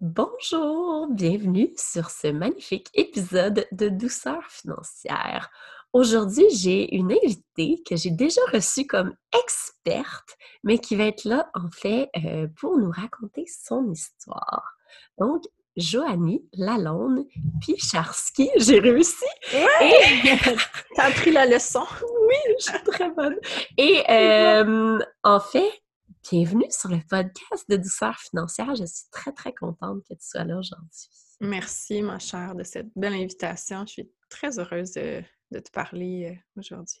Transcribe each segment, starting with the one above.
Bonjour, bienvenue sur ce magnifique épisode de Douceur financière. Aujourd'hui, j'ai une invitée que j'ai déjà reçue comme experte, mais qui va être là en fait euh, pour nous raconter son histoire. Donc, Joanie Lalonde Picharski, j'ai réussi. T'as appris la leçon. Oui, je suis très bonne. Et euh, en fait, Bienvenue sur le podcast de Douceur financière. Je suis très, très contente que tu sois là aujourd'hui. Merci, ma chère, de cette belle invitation. Je suis très heureuse de, te parler euh, aujourd'hui.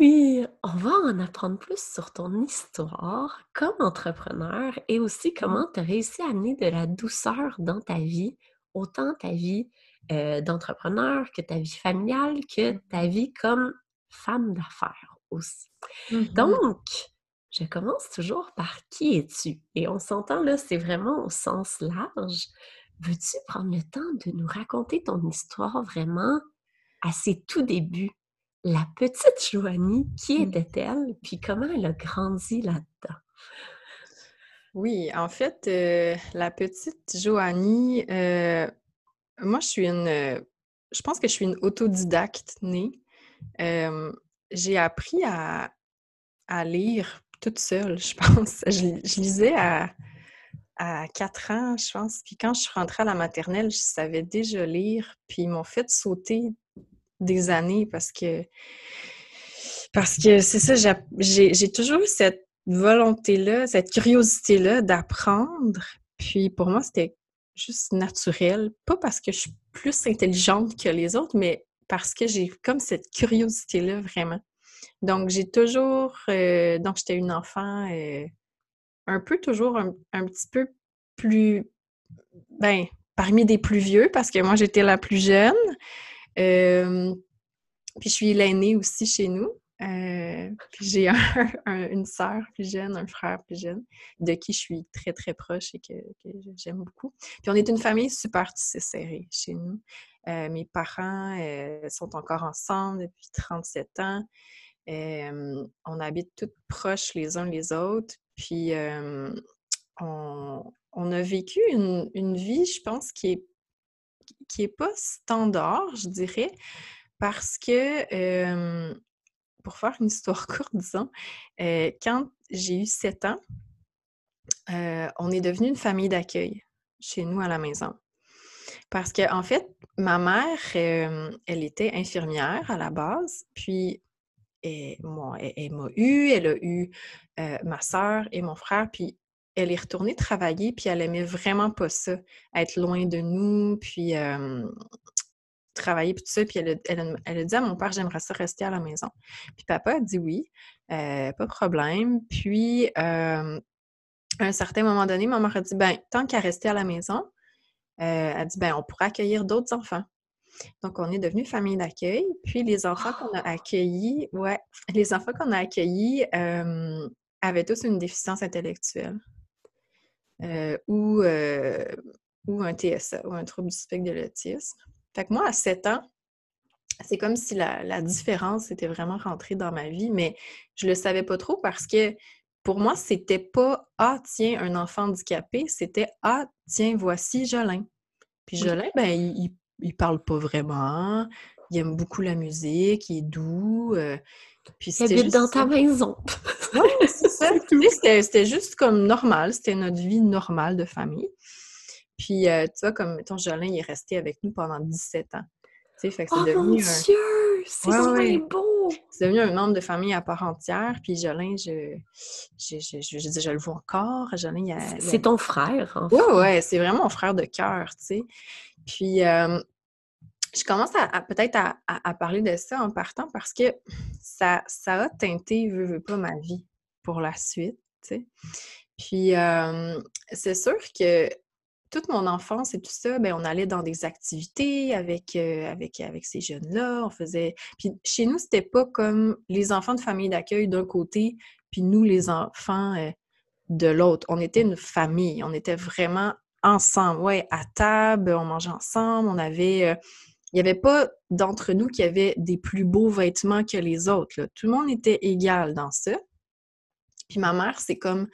Oui, on va en apprendre plus sur ton histoire comme entrepreneur et aussi comment tu as réussi à amener de la douceur dans ta vie, autant ta vie euh, d'entrepreneur que ta vie familiale, que mmh. ta vie comme femme d'affaires aussi. Mmh Donc, je commence toujours par qui es-tu? Et on s'entend là, c'est vraiment au sens large. Veux-tu prendre le temps de nous raconter ton histoire vraiment à ses tout débuts? La petite Joanie, qui était-elle? Puis comment elle a grandi là-dedans? Oui, en fait, euh, la petite Joanie, euh, moi, je suis une. je pense que je suis une autodidacte née. Euh, j'ai appris à, à lire toute seule, je pense. Je, lisais à, à 4 ans, je pense. Puis quand je suis rentrée à la maternelle, je savais déjà lire. Puis ils m'ont fait sauter des années parce que parce que c'est ça, j'ai toujours eu cette volonté-là, cette curiosité-là d'apprendre. Puis pour moi, c'était juste naturel. Pas parce que je suis plus intelligente que les autres, mais parce que j'ai comme cette curiosité-là vraiment. Donc, j'ai toujours. Euh, donc, j'étais une enfant euh, un peu toujours un, petit peu plus. Ben, parmi des plus vieux, parce que moi, j'étais la plus jeune. Euh, puis, je suis l'aînée aussi chez nous. puis, j'ai une sœur plus jeune, un frère plus jeune, de qui je suis très, très proche et que, j'aime beaucoup. Puis, on est une famille super serrée chez nous. mes parents sont encore ensemble depuis 37 ans on habite toutes proches les uns les autres. Puis on, a vécu une, vie, je pense, qui est, qui est pas standard, je dirais, parce que, pour faire une histoire courte, disons, quand j'ai eu 7 ans, on est devenu une famille d'accueil chez nous à la maison. Parce que, en fait, ma mère, elle était infirmière à la base, puis et moi, elle, m'a eu, elle a eu ma soeur et mon frère, puis elle est retournée travailler, puis elle aimait vraiment pas ça, être loin de nous, puis travailler, puis tout ça. Puis elle a, dit à mon père, j'aimerais ça rester à la maison. Puis papa a dit oui, pas de problème. Puis à un certain moment donné, maman a dit, ben tant qu'à rester à la maison, elle a dit, ben on pourra accueillir d'autres enfants. Donc, on est devenu famille d'accueil. Puis, les enfants qu'on a ah! accueillis, ouais, les enfants qu'on a accueillis avaient tous une déficience intellectuelle euh, ou, euh, ou un TSA, ou un trouble du spectre de l'autisme. Fait que moi, à 7 ans, c'est comme si la, différence était vraiment rentrée dans ma vie, mais je le savais pas trop parce que pour moi, c'était pas Ah, tiens, un enfant handicapé, c'était Ah, tiens, voici Jolin. Puis Jolin, ben, il, il parle pas vraiment. Il aime beaucoup la musique, il est doux. Euh, puis il habite dans ta maison. oui, c'est ça. c'était juste comme normal. C'était notre vie normale de famille. Puis, euh, tu vois, comme, ton Jolin, il est resté avec nous pendant 17 ans. Tu sais, fait que c'est oh devenu mon Dieu! C'est ouais, beau! C'est devenu un membre de famille à part entière. Puis Jolin, je, je, je, je, je le vois encore. Jolin, C'est ton frère, en fait. Oui, ouais, c'est vraiment mon frère de cœur, tu sais. Puis, je commence à, peut-être à, parler de ça en partant parce que ça, ça a teinté, veux, veux pas, ma vie pour la suite. Puis, c'est sûr que toute mon enfance et tout ça, bien, on allait dans des activités avec, avec, avec ces jeunes-là. On faisait. Puis chez nous, c'était pas comme les enfants de famille d'accueil d'un côté, puis nous, les enfants de l'autre. On était une famille. On était vraiment ensemble, ouais, à table, on mangeait ensemble, on avait... Euh, il n'y avait pas d'entre nous qui avait des plus beaux vêtements que les autres. Tout le monde était égal dans ça. Puis ma mère, c'est comme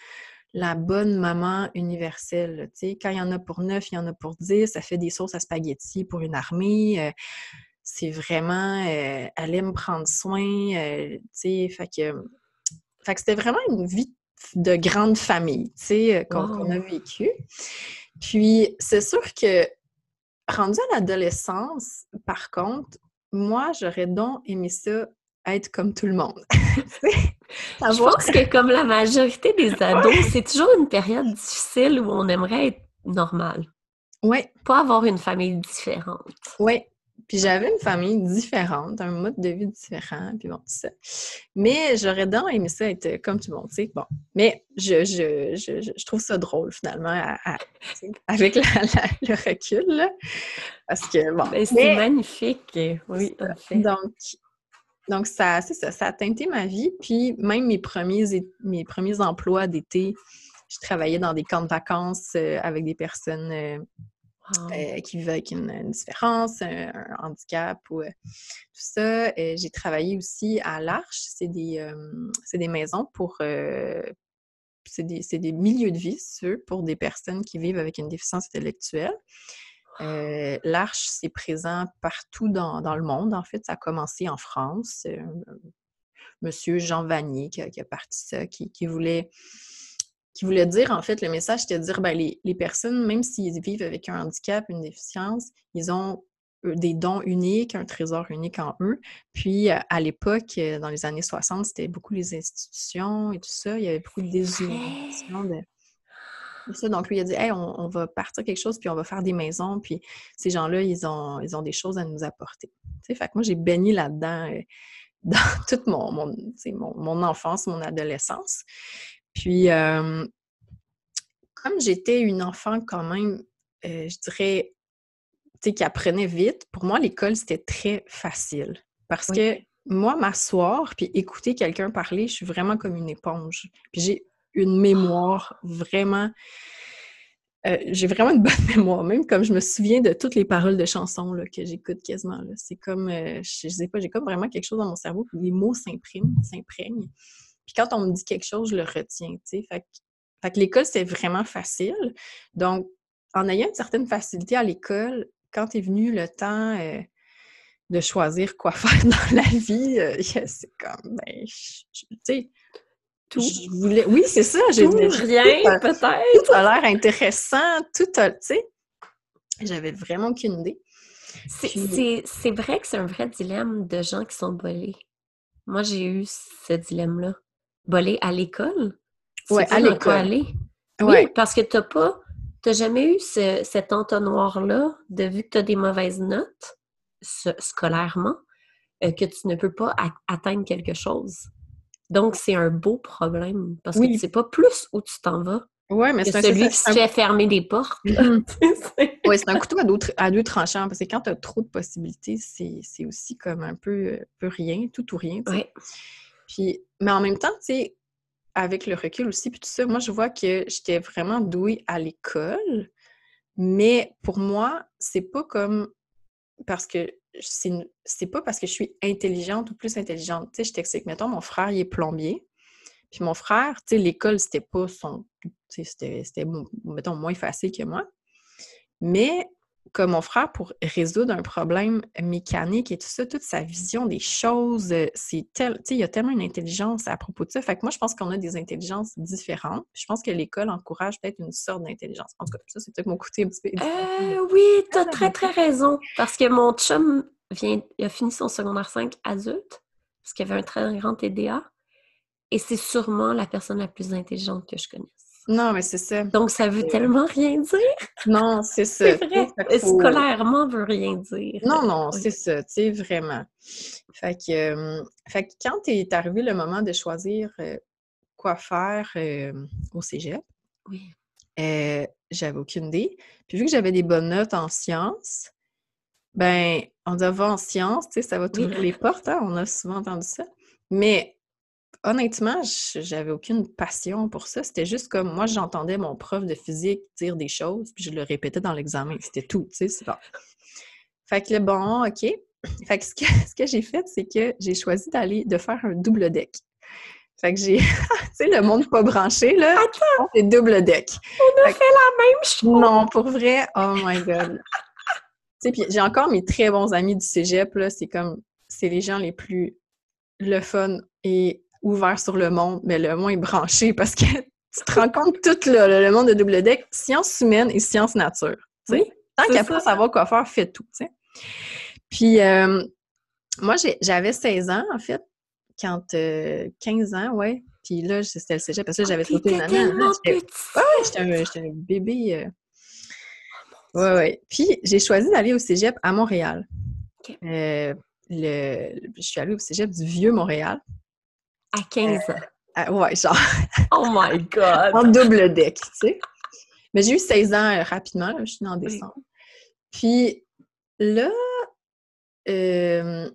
la bonne maman universelle. Quand il y en a pour neuf, il y en a pour dix. Ça fait des sauces à spaghetti pour une armée. Euh, c'est vraiment, euh, elle aime prendre soin. Euh, fait que, fait que c'était vraiment une vie de grande famille, tu sais, qu'on a vécu. Puis, c'est sûr que rendu à l'adolescence, par contre, moi, j'aurais donc aimé ça être comme tout le monde. Je pense que comme la majorité des ados, c'est toujours une période difficile où on aimerait être normal. Oui. Pas avoir une famille différente. Oui. Puis j'avais une famille différente, un mode de vie différent, puis bon, tout ça. Mais j'aurais donc aimé ça être comme tout le monde, tu sais. Bon. Mais je, je, je, je, trouve ça drôle, finalement, avec le recul, là. Parce que, bon. Ben, c'est magnifique, oui. Donc, donc, ça, c'est ça, ça a teinté ma vie. Puis, même mes premiers, mes premiers emplois d'été, je travaillais dans des camps de vacances euh, avec des personnes euh, euh, qui vivent avec une, différence, un, handicap ou tout ça. j'ai travaillé aussi à l'Arche. C'est des, des maisons pour. c'est des, des, milieux de vie, ceux, pour des personnes qui vivent avec une déficience intellectuelle. Euh, L'Arche, c'est présent partout dans, le monde. En fait, ça a commencé en France. Euh, monsieur Jean Vanier qui a, parti ça, qui, voulait qui voulait dire, en fait, le message, c'était de dire, ben, les, personnes, même s'ils vivent avec un handicap, une déficience, ils ont euh, des dons uniques, un trésor unique en eux. Puis, à l'époque, dans les années 60, c'était beaucoup les institutions et tout ça. Il y avait beaucoup de de, donc, lui, il a dit Hey, on, va partir quelque chose, puis on va faire des maisons, puis ces gens-là, ils ont, ils ont des choses à nous apporter. fait que moi, j'ai baigné là-dedans euh, dans toute mon, mon, mon, enfance, mon adolescence. Puis, euh, comme j'étais une enfant quand même, euh, je dirais, qui apprenait vite, pour moi, l'école, c'était très facile. Parce que moi, m'asseoir puis écouter quelqu'un parler, je suis vraiment comme une éponge. Puis j'ai une mémoire vraiment. Euh, j'ai vraiment une bonne mémoire, même comme je me souviens de toutes les paroles de chansons là, que j'écoute quasiment. C'est comme, euh, je, sais pas, j'ai comme vraiment quelque chose dans mon cerveau, puis les mots s'impriment, s'imprègnent. Puis quand on me dit quelque chose, je le retiens, tu sais. Fait, que l'école, c'est vraiment facile. Donc, en ayant une certaine facilité à l'école, quand est venu le temps euh, de choisir quoi faire dans la vie, c'est comme, ben, tu sais, tout. Oui, c'est ça. J'ai rien, peut-être. Tout a l'air intéressant. Tout a, tu sais, j'avais vraiment aucune idée. C'est vrai que c'est un vrai dilemme de gens qui sont bolés. Moi, j'ai eu ce dilemme-là. Bolé à l'école? Oui, à l'école. Oui, parce que t'as pas... T'as jamais eu cet entonnoir-là de vu que tu as des mauvaises notes scolairement, euh, que tu ne peux pas atteindre quelque chose. Donc, c'est un beau problème parce que tu sais pas plus où tu t'en vas. Oui, mais c'est celui qui se fait fermer des portes. Oui, c'est un couteau à deux, tranchants parce que quand tu as trop de possibilités, c'est aussi comme un peu, peu rien, tout ou rien. Oui. Mais en même temps, tu sais, avec le recul aussi, puis tout ça, moi, je vois que j'étais vraiment douée à l'école, mais pour moi, c'est pas comme parce que c'est pas parce que je suis intelligente ou plus intelligente. Tu sais, je t'explique, mettons, mon frère, il est plombier. Puis mon frère, tu sais, l'école, c'était pas son. Tu sais, c'était, mettons, moins facile que moi. Mais comme mon frère, pour résoudre un problème mécanique et tout ça, toute sa vision des choses, euh, c'est tel, tu sais, il y a tellement une intelligence à propos de ça. Fait que moi, je pense qu'on a des intelligences différentes. Je pense que l'école encourage peut-être une sorte d'intelligence. En tout cas, ça, c'est peut-être mon côté un petit peu. Euh, oui, tu as très, très raison. Parce que mon chum vient, il a fini son secondaire 5 adulte, parce qu'il avait un très grand TDA. Et c'est sûrement la personne la plus intelligente que je connaisse. Non, mais c'est ça. Donc, ça veut tellement rien dire. Non, c'est ça. C'est vrai. Scolairement, veut rien dire. Non, non, c'est ça, tu sais, vraiment. Fait que, euh, fait que quand est arrivé le moment de choisir euh, quoi faire euh, au cégep, oui. j'avais aucune idée. Puis vu que j'avais des bonnes notes en sciences, ben, on dit en sciences, tu sais, ça va t'ouvrir les portes, hein? on a souvent entendu ça. Mais honnêtement, j'avais aucune passion pour ça. C'était juste comme moi, j'entendais mon prof de physique dire des choses, puis je le répétais dans l'examen. C'était tout, tu sais, c'est bon. Fait que bon, OK. Fait que ce que, j'ai fait, c'est que j'ai choisi d'aller, de faire un double deck. Fait que j'ai, tu sais, le monde pas branché, là, c'est double deck. On a fait, la même chose! Non, pour vrai, oh my God. tu sais, puis j'ai encore mes très bons amis du cégep, là, c'est comme, c'est les gens les plus le fun et ouverts sur le monde, mais le moins branché parce que tu te rends compte tout le, le monde de double deck, sciences humaines et sciences nature. Oui, Tant qu'il n'y a pas savoir quoi faire, fais tout. Puis euh, moi, j'avais 16 ans, en fait, quand 15 euh, ans, ouais. Puis là, c'était le cégep parce que j'avais sauté une année. J'étais un, bébé. Euh... Ouais, ouais. Puis j'ai choisi d'aller au cégep à Montréal. Euh, le, je suis allée au cégep du Vieux-Montréal. À 15 ans. Ah, ouais, genre. Oh my God! en double deck, tu sais. Mais j'ai eu 16 ans euh, rapidement, je suis en décembre. Puis là, euh,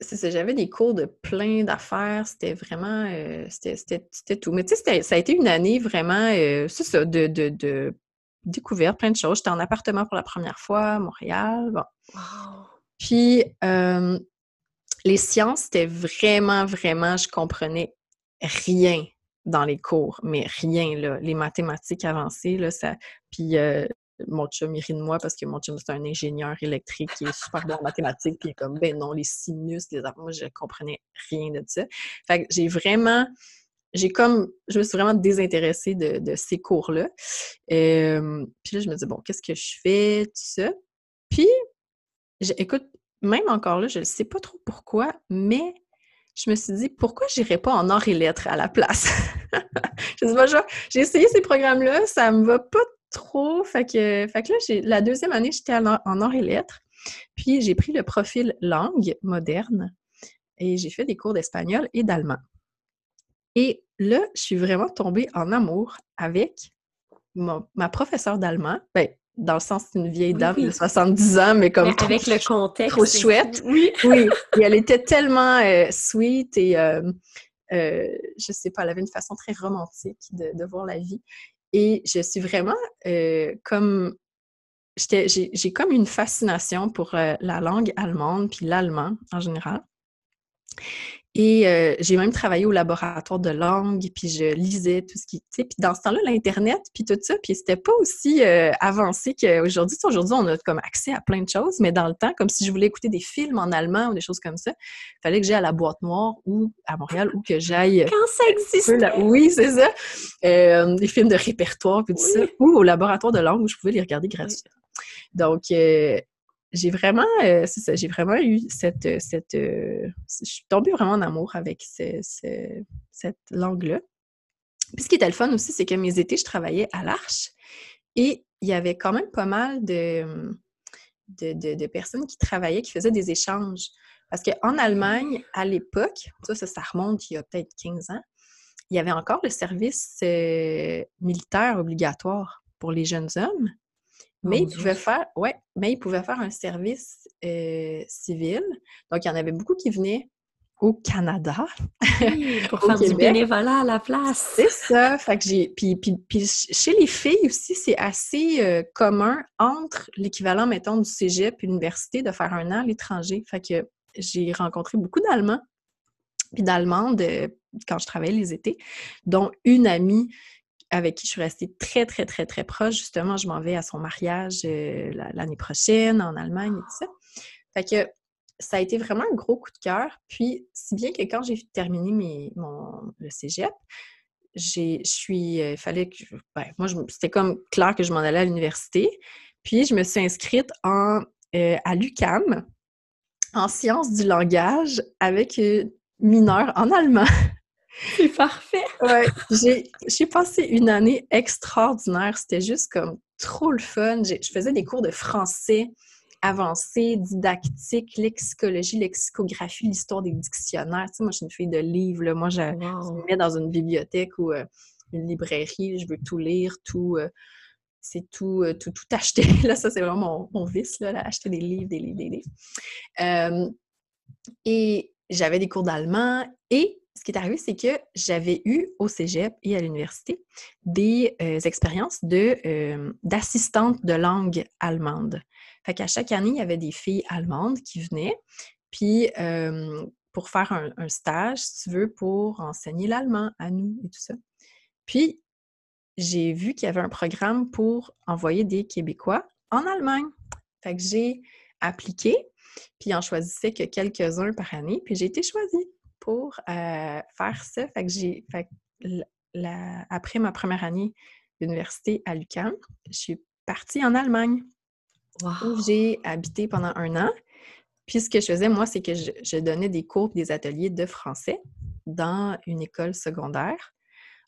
j'avais des cours de plein d'affaires. C'était vraiment, euh, c'était tout. Mais tu sais, ça a été une année vraiment, c'est ça, de, de, de, découverte, plein de choses. J'étais en appartement pour la première fois à Montréal. Bon. Puis, les sciences, c'était vraiment, vraiment, je comprenais rien dans les cours, mais rien, là. Les mathématiques avancées, là, ça... Puis euh, mon chum, il moi parce que mon chum, c'est un ingénieur électrique qui est super bon en mathématiques, puis il est comme, ben non, les sinus, les... Moi, je comprenais rien de ça. Fait que j'ai vraiment... J'ai comme... Je me suis vraiment désintéressée de, ces cours-là. puis là, je me dis, bon, qu'est-ce que je fais, tout ça? Puis, écoute, même encore là, je ne sais pas trop pourquoi, mais je me suis dit, pourquoi je n'irais pas en or et lettres à la place? je dis, j'ai essayé ces programmes-là, ça me va pas trop. Fait que, là, la deuxième année, j'étais en, en or et lettres. Puis j'ai pris le profil langue moderne et j'ai fait des cours d'espagnol et d'allemand. Et là, je suis vraiment tombée en amour avec ma professeure d'allemand. Ben, dans le sens d'une vieille dame de 70 ans, mais comme avec le contexte. Trop chouette. Oui. oui. Et elle était tellement euh, sweet et euh, euh, je sais pas, elle avait une façon très romantique de, voir la vie. Et je suis vraiment comme j'ai comme une fascination pour la langue allemande puis l'allemand en général. Et euh, j'ai même travaillé au laboratoire de langue, puis je lisais tout ce qui... Tu sais, puis dans ce temps-là, l'Internet, puis tout ça, puis c'était pas aussi euh, avancé qu'aujourd'hui. Aujourd'hui, on a comme accès à plein de choses, mais dans le temps, comme si je voulais écouter des films en allemand ou des choses comme ça, il fallait que j'aille à la Boîte Noire ou à Montréal ou que j'aille... Euh, Quand ça existe! Oui, c'est ça! des films de répertoire, puis tout ça. Ou au laboratoire de langue où je pouvais les regarder gratuitement. Donc, j'ai vraiment, euh, vraiment eu cette, euh, cette euh, je suis tombée vraiment en amour avec cette langue-là. Puis ce qui était le fun aussi, c'est que mes étés, je travaillais à l'Arche et il y avait quand même pas mal de, de, personnes qui travaillaient, qui faisaient des échanges. Parce qu'en Allemagne, à l'époque, ça, ça, ça, remonte il y a peut-être 15 ans, il y avait encore le service militaire obligatoire pour les jeunes hommes. Mais il pouvait faire, ouais, mais il pouvait faire un service euh, civil. Donc, il y en avait beaucoup qui venaient au Canada. pour faire du bénévolat à la place. C'est ça. Fait que j'ai. Puis, chez les filles aussi, c'est assez euh, commun entre l'équivalent, mettons, du cégep et l'université de faire un an à l'étranger. Fait que j'ai rencontré beaucoup d'Allemands puis d'Allemandes euh, quand je travaillais les étés, dont une amie avec qui je suis restée très, très, très, très proche. Justement, je m'en vais à son mariage euh, l'année prochaine en Allemagne et ça. Fait que ça a été vraiment un gros coup de cœur. Puis, si bien que quand j'ai terminé mon, le cégep, j'ai, je suis, euh, fallait que, ben, moi, c'était comme clair que je m'en allais à l'université. Puis, je me suis inscrite en, euh, à l'UCAM en sciences du langage avec une mineure en allemand. C'est parfait. ouais, j'ai passé une année extraordinaire. C'était juste comme trop le fun. Je faisais des cours de français avancé, didactique, lexicologie, lexicographie, l'histoire des dictionnaires. Tu sais, moi, je suis une fille de livres. Moi, je, me mets dans une bibliothèque ou euh, une librairie. Je veux tout lire, tout... Euh, c'est tout, euh, tout, tout acheter. Là, ça, c'est vraiment mon, vice, là, acheter des livres, des livres, des livres. et j'avais des cours d'allemand et ce qui est arrivé, c'est que j'avais eu au cégep et à l'université des euh, expériences de, euh, d'assistante de langue allemande. Fait qu'à chaque année, il y avait des filles allemandes qui venaient, puis pour faire un, stage, si tu veux, pour enseigner l'allemand à nous et tout ça. Puis, j'ai vu qu'il y avait un programme pour envoyer des Québécois en Allemagne. Fait que j'ai appliqué, puis en choisissait que quelques-uns par année, puis j'ai été choisie pour euh, faire ça. Fait que j'ai... après ma première année d'université à l'UQAM, je suis partie en Allemagne où j'ai habité pendant un an. Puis ce que je faisais, moi, c'est que je, donnais des cours des ateliers de français dans une école secondaire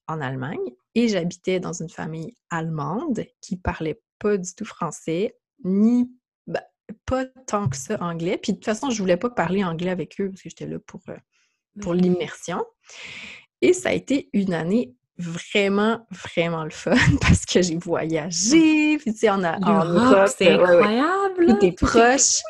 en Allemagne et j'habitais dans une famille allemande qui parlait pas du tout français, ni ben, pas tant que ça anglais. Puis de toute façon, je voulais pas parler anglais avec eux parce que j'étais là pour, euh, pour l'immersion. Et ça a été une année vraiment, vraiment le fun parce que j'ai voyagé, puis tu sais, en, Europe, c'est incroyable! Tout proche.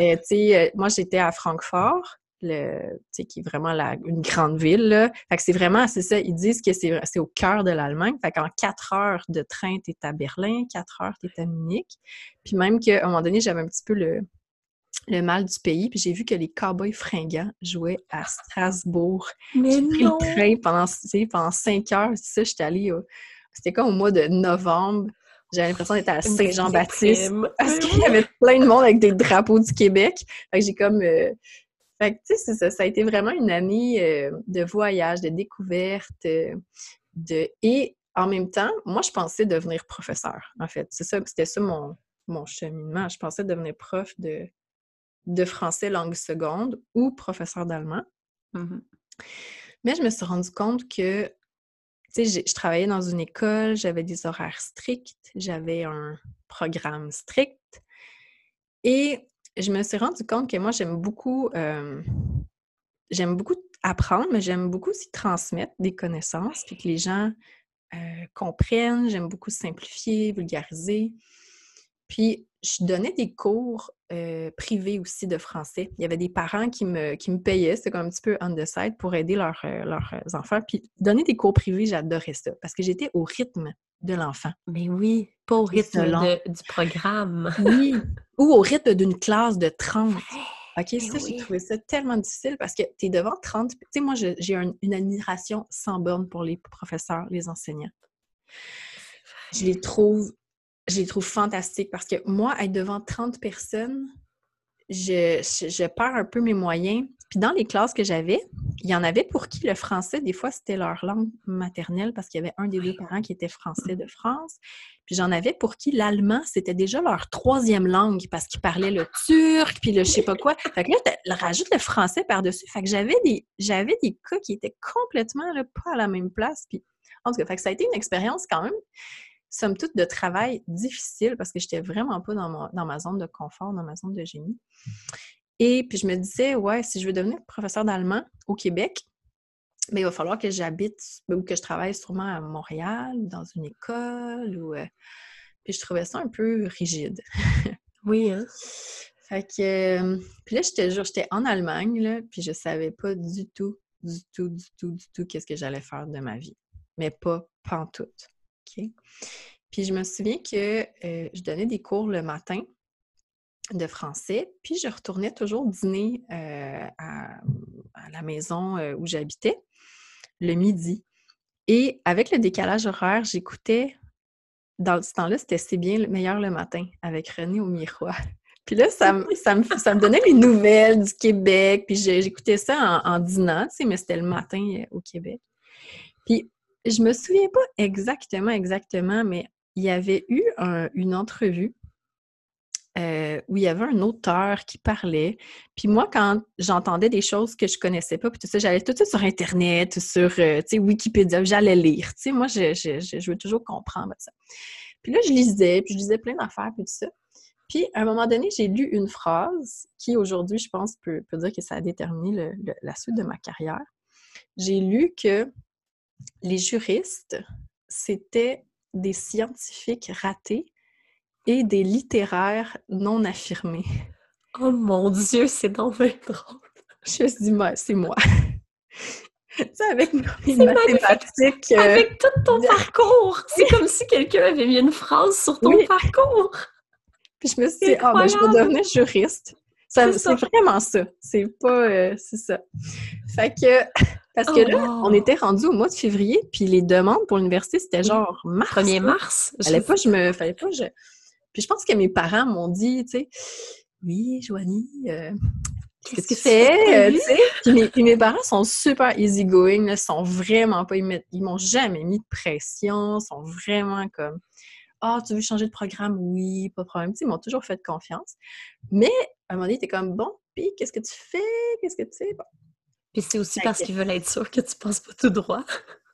Euh, tu sais, euh, moi, j'étais à Francfort, le, qui est vraiment la, une grande ville. Là. Fait que c'est vraiment, c'est ça, ils disent que c'est au cœur de l'Allemagne. Fait qu'en quatre heures de train, tu es à Berlin, quatre heures, tu es à Munich. Puis même qu'à un moment donné, j'avais un petit peu le, le mal du pays. Puis j'ai vu que les Cowboys fringants jouaient à Strasbourg. J'ai pris le train pendant, pendant cinq heures. C'est ça, j'étais allée... C'était comme au mois de novembre? J'avais l'impression d'être à Saint-Jean-Baptiste. Parce qu'il y avait plein de monde avec des drapeaux du Québec. Fait que j'ai comme... Euh, fait que, tu sais, ça, ça a été vraiment une année euh, de voyage, de découverte, euh, de... Et en même temps, moi, je pensais devenir professeur, en fait. C'est ça, c'était ça mon, mon cheminement. Je pensais devenir prof de, de français langue seconde ou professeur d'allemand. Mmh Mais je me suis rendu compte que, tu sais, je travaillais dans une école, j'avais des horaires stricts, j'avais un programme strict. Et je me suis rendu compte que moi, j'aime beaucoup, euh, j'aime beaucoup apprendre, mais j'aime beaucoup aussi transmettre des connaissances, puis que les gens euh, comprennent. J'aime beaucoup simplifier, vulgariser. Puis, je donnais des cours euh, privés aussi de français. Il y avait des parents qui me, qui me payaient, c'était comme un petit peu on the side, pour aider leurs enfants. Puis, donner des cours privés, j'adorais ça parce que j'étais au rythme de l'enfant. Mais oui, pas au rythme du programme. oui, ou au rythme d'une classe de 30. OK, ça, j'ai trouvé ça tellement difficile parce que tu es devant 30. Tu sais, moi, j'ai une admiration sans borne pour les professeurs, les enseignants. Je les trouve, je les trouve fantastiques parce que moi, être devant 30 personnes, je, je perds un peu mes moyens puis dans les classes que j'avais, il y en avait pour qui le français, des fois, c'était leur langue maternelle parce qu'il y avait un des deux parents qui était français de France. Puis j'en avais pour qui l'allemand, c'était déjà leur troisième langue parce qu'ils parlaient le turc, puis le je sais pas quoi. Fait que là, rajoute le français par-dessus. Fait que j'avais des, j'avais des cas qui étaient complètement pas à la même place. Puis en tout cas, fait que ça a été une expérience quand même somme toute, de travail difficile parce que j'étais vraiment pas dans, dans, ma zone de confort, dans ma zone de génie. Et puis je me disais, ouais, si je veux devenir professeur d'allemand au Québec, mais ben, il va falloir que j'habite ou que je travaille sûrement à Montréal ou dans une école. Ou, euh, Puis je trouvais ça un peu rigide. oui, hein? Fait que. Euh, puis là, j'étais j'étais en Allemagne, là, puis je savais pas du tout, du tout, du tout, du tout qu'est-ce que j'allais faire de ma vie. Mais pas pantoute. Puis je me souviens que euh, je donnais des cours le matin de français, puis je retournais toujours dîner euh, à, la maison euh, où j'habitais le midi. Et avec le décalage horaire, j'écoutais, dans ce temps-là, c'était C'est bien le meilleur le matin avec René au miroir. Puis là, ça, me, ça, me, donnait les nouvelles du Québec, puis j'écoutais ça en, dînant, tu sais, mais c'était le matin au Québec. Puis je me souviens pas exactement, exactement, mais il y avait eu une entrevue euh, où il y avait un auteur qui parlait. Puis moi, quand j'entendais des choses que je connaissais pas, puis tout ça, j'allais tout de suite sur Internet, sur euh, Wikipédia, j'allais lire. Moi, je, je, je, veux toujours comprendre ça. Puis là, je lisais, puis je lisais plein d'affaires, puis tout ça. Puis, à un moment donné, j'ai lu une phrase qui, aujourd'hui, je pense, peut, peut, dire que ça a déterminé la suite de ma carrière. J'ai lu que les juristes, c'était des scientifiques ratés et des littéraires non affirmés. Oh mon Dieu, c'est donc drôle. Je me suis dit, c'est moi. Tu avec mes mathématiques. Euh, avec tout ton parcours. C'est comme si quelqu'un avait mis une phrase sur ton parcours. Puis je me suis dit, ah, ben, je vais devenir juriste. c'est vraiment ça. C'est pas... Euh, c'est ça. Fait que... Parce que oh, là, on était rendu au mois de février, puis les demandes pour l'université, c'était genre mars. 1er mars. Fallait pas, je me... Fallait pas, je... Puis je pense que mes parents m'ont dit, tu sais, oui, Joanie, euh, qu'est-ce que tu fais? Euh, puis mes, parents sont super easygoing, ils sont vraiment pas, ils m'ont jamais mis de pression, sont vraiment comme, ah, tu veux changer de programme? Oui, pas de problème. ils m'ont toujours fait confiance. Mais à un moment donné, t'es comme, bon, puis qu'est-ce que tu fais? Qu'est-ce que tu sais? Bon. Puis c'est aussi parce qu'ils veulent être sûrs que tu passes pas tout droit.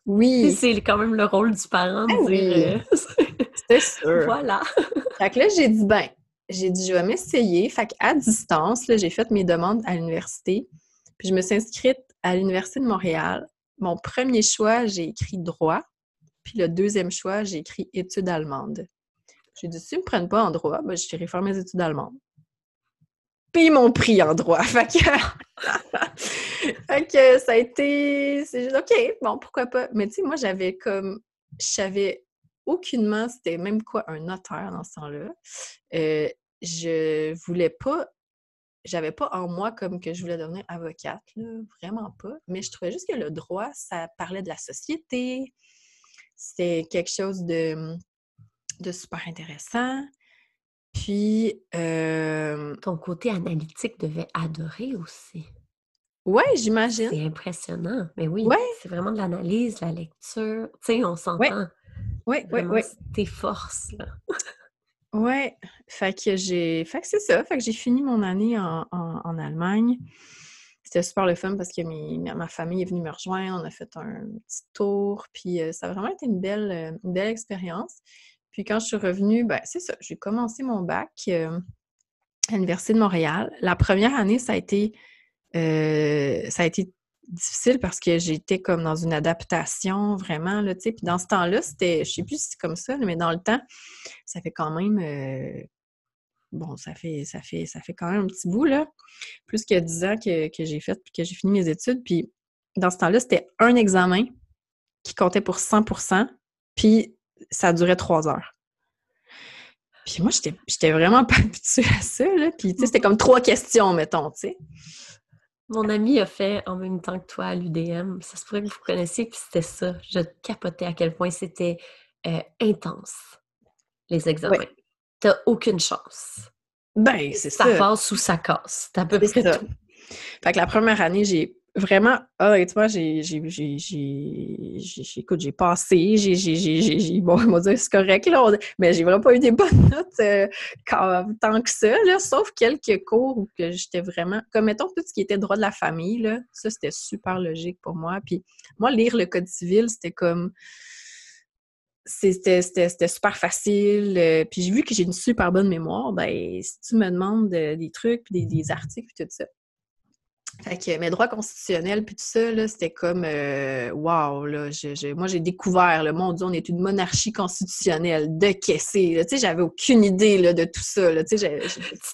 Oui. C'est quand même le rôle du parent de ah dire. Euh, c'est sûr. Voilà. fait que là, j'ai dit, ben, j'ai dit, je vais m'essayer. Fait qu'à distance, j'ai fait mes demandes à l'université. Puis je me suis inscrite à l'Université de Montréal. Mon premier choix, j'ai écrit droit. Puis le deuxième choix, j'ai écrit études allemandes. J'ai dit, si ils ne me prennent pas en droit, ben, je vais faire mes études allemandes. Ils m'ont pris en droit. Fait que... ça a été. OK, bon, pourquoi pas. Mais tu sais, moi, j'avais comme. Je savais aucunement c'était même quoi un notaire dans ce temps-là. Euh, je voulais pas, j'avais pas en moi comme que je voulais devenir avocate, vraiment pas. Mais je trouvais juste que le droit, ça parlait de la société. C'était quelque chose de, de super intéressant. Puis. Euh, Ton côté analytique devait adorer aussi. Oui, j'imagine. C'est impressionnant. Mais oui, c'est vraiment de l'analyse, la lecture. Tu sais, on s'entend. Oui, oui, oui. Tes forces, là. Ouais, fait que j'ai. Fait que c'est ça. Fait que j'ai fini mon année en, Allemagne. C'était super le fun parce que ma famille est venue me rejoindre. On a fait un petit tour. Puis euh, ça a vraiment été une belle, euh, belle expérience. Puis quand je suis revenue, ben c'est ça. J'ai commencé mon bac euh, à l'Université de Montréal. La première année, ça a été. ça a été difficile parce que j'étais comme dans une adaptation vraiment, là. Puis dans ce temps-là, c'était, je sais plus si c'est comme ça, mais dans le temps, ça fait quand même, euh, bon, ça fait, ça fait, ça fait quand même un petit bout, là. Plus que dix ans que, j'ai fait, puis que j'ai fini mes études. Puis dans ce temps-là, c'était un examen qui comptait pour 100 puis ça durait trois heures. Puis moi, j'étais vraiment pas habituée à ça, là. Puis, tu sais, c'était comme trois questions, mettons, tu sais. Mon ami a fait en même temps que toi à l'UDM. Ça se pourrait que vous connaissiez, puis c'était ça. Je capotais à quel point c'était euh, intense, les examens. T'as aucune chance. Ben, c'est ça. Ça passe ou ça casse. T'as à peu près tout. Fait que la première année, j'ai vraiment, honnêtement, j'ai, j'ai, j'ai, j'ai, j'ai passé, j'ai, j'ai, j'ai, bon, on va dire c'est correct, là, mais j'ai vraiment pas eu des bonnes notes euh, tant que ça, là, sauf quelques cours où que j'étais vraiment, comme mettons tout ce qui était droit de la famille, là, ça, c'était super logique pour moi. Puis moi, lire le Code civil, c'était comme, c'était, c'était, super facile. Euh, puis j'ai vu que j'ai une super bonne mémoire, ben, si tu me demandes des trucs, puis des, des articles, puis tout ça, fait que mes droits constitutionnels, puis tout ça, là, c'était comme euh, wow, là, moi j'ai découvert, le mon Dieu, on est une monarchie constitutionnelle de caissé. Tu sais, j'avais aucune idée là, de tout ça. Là, tu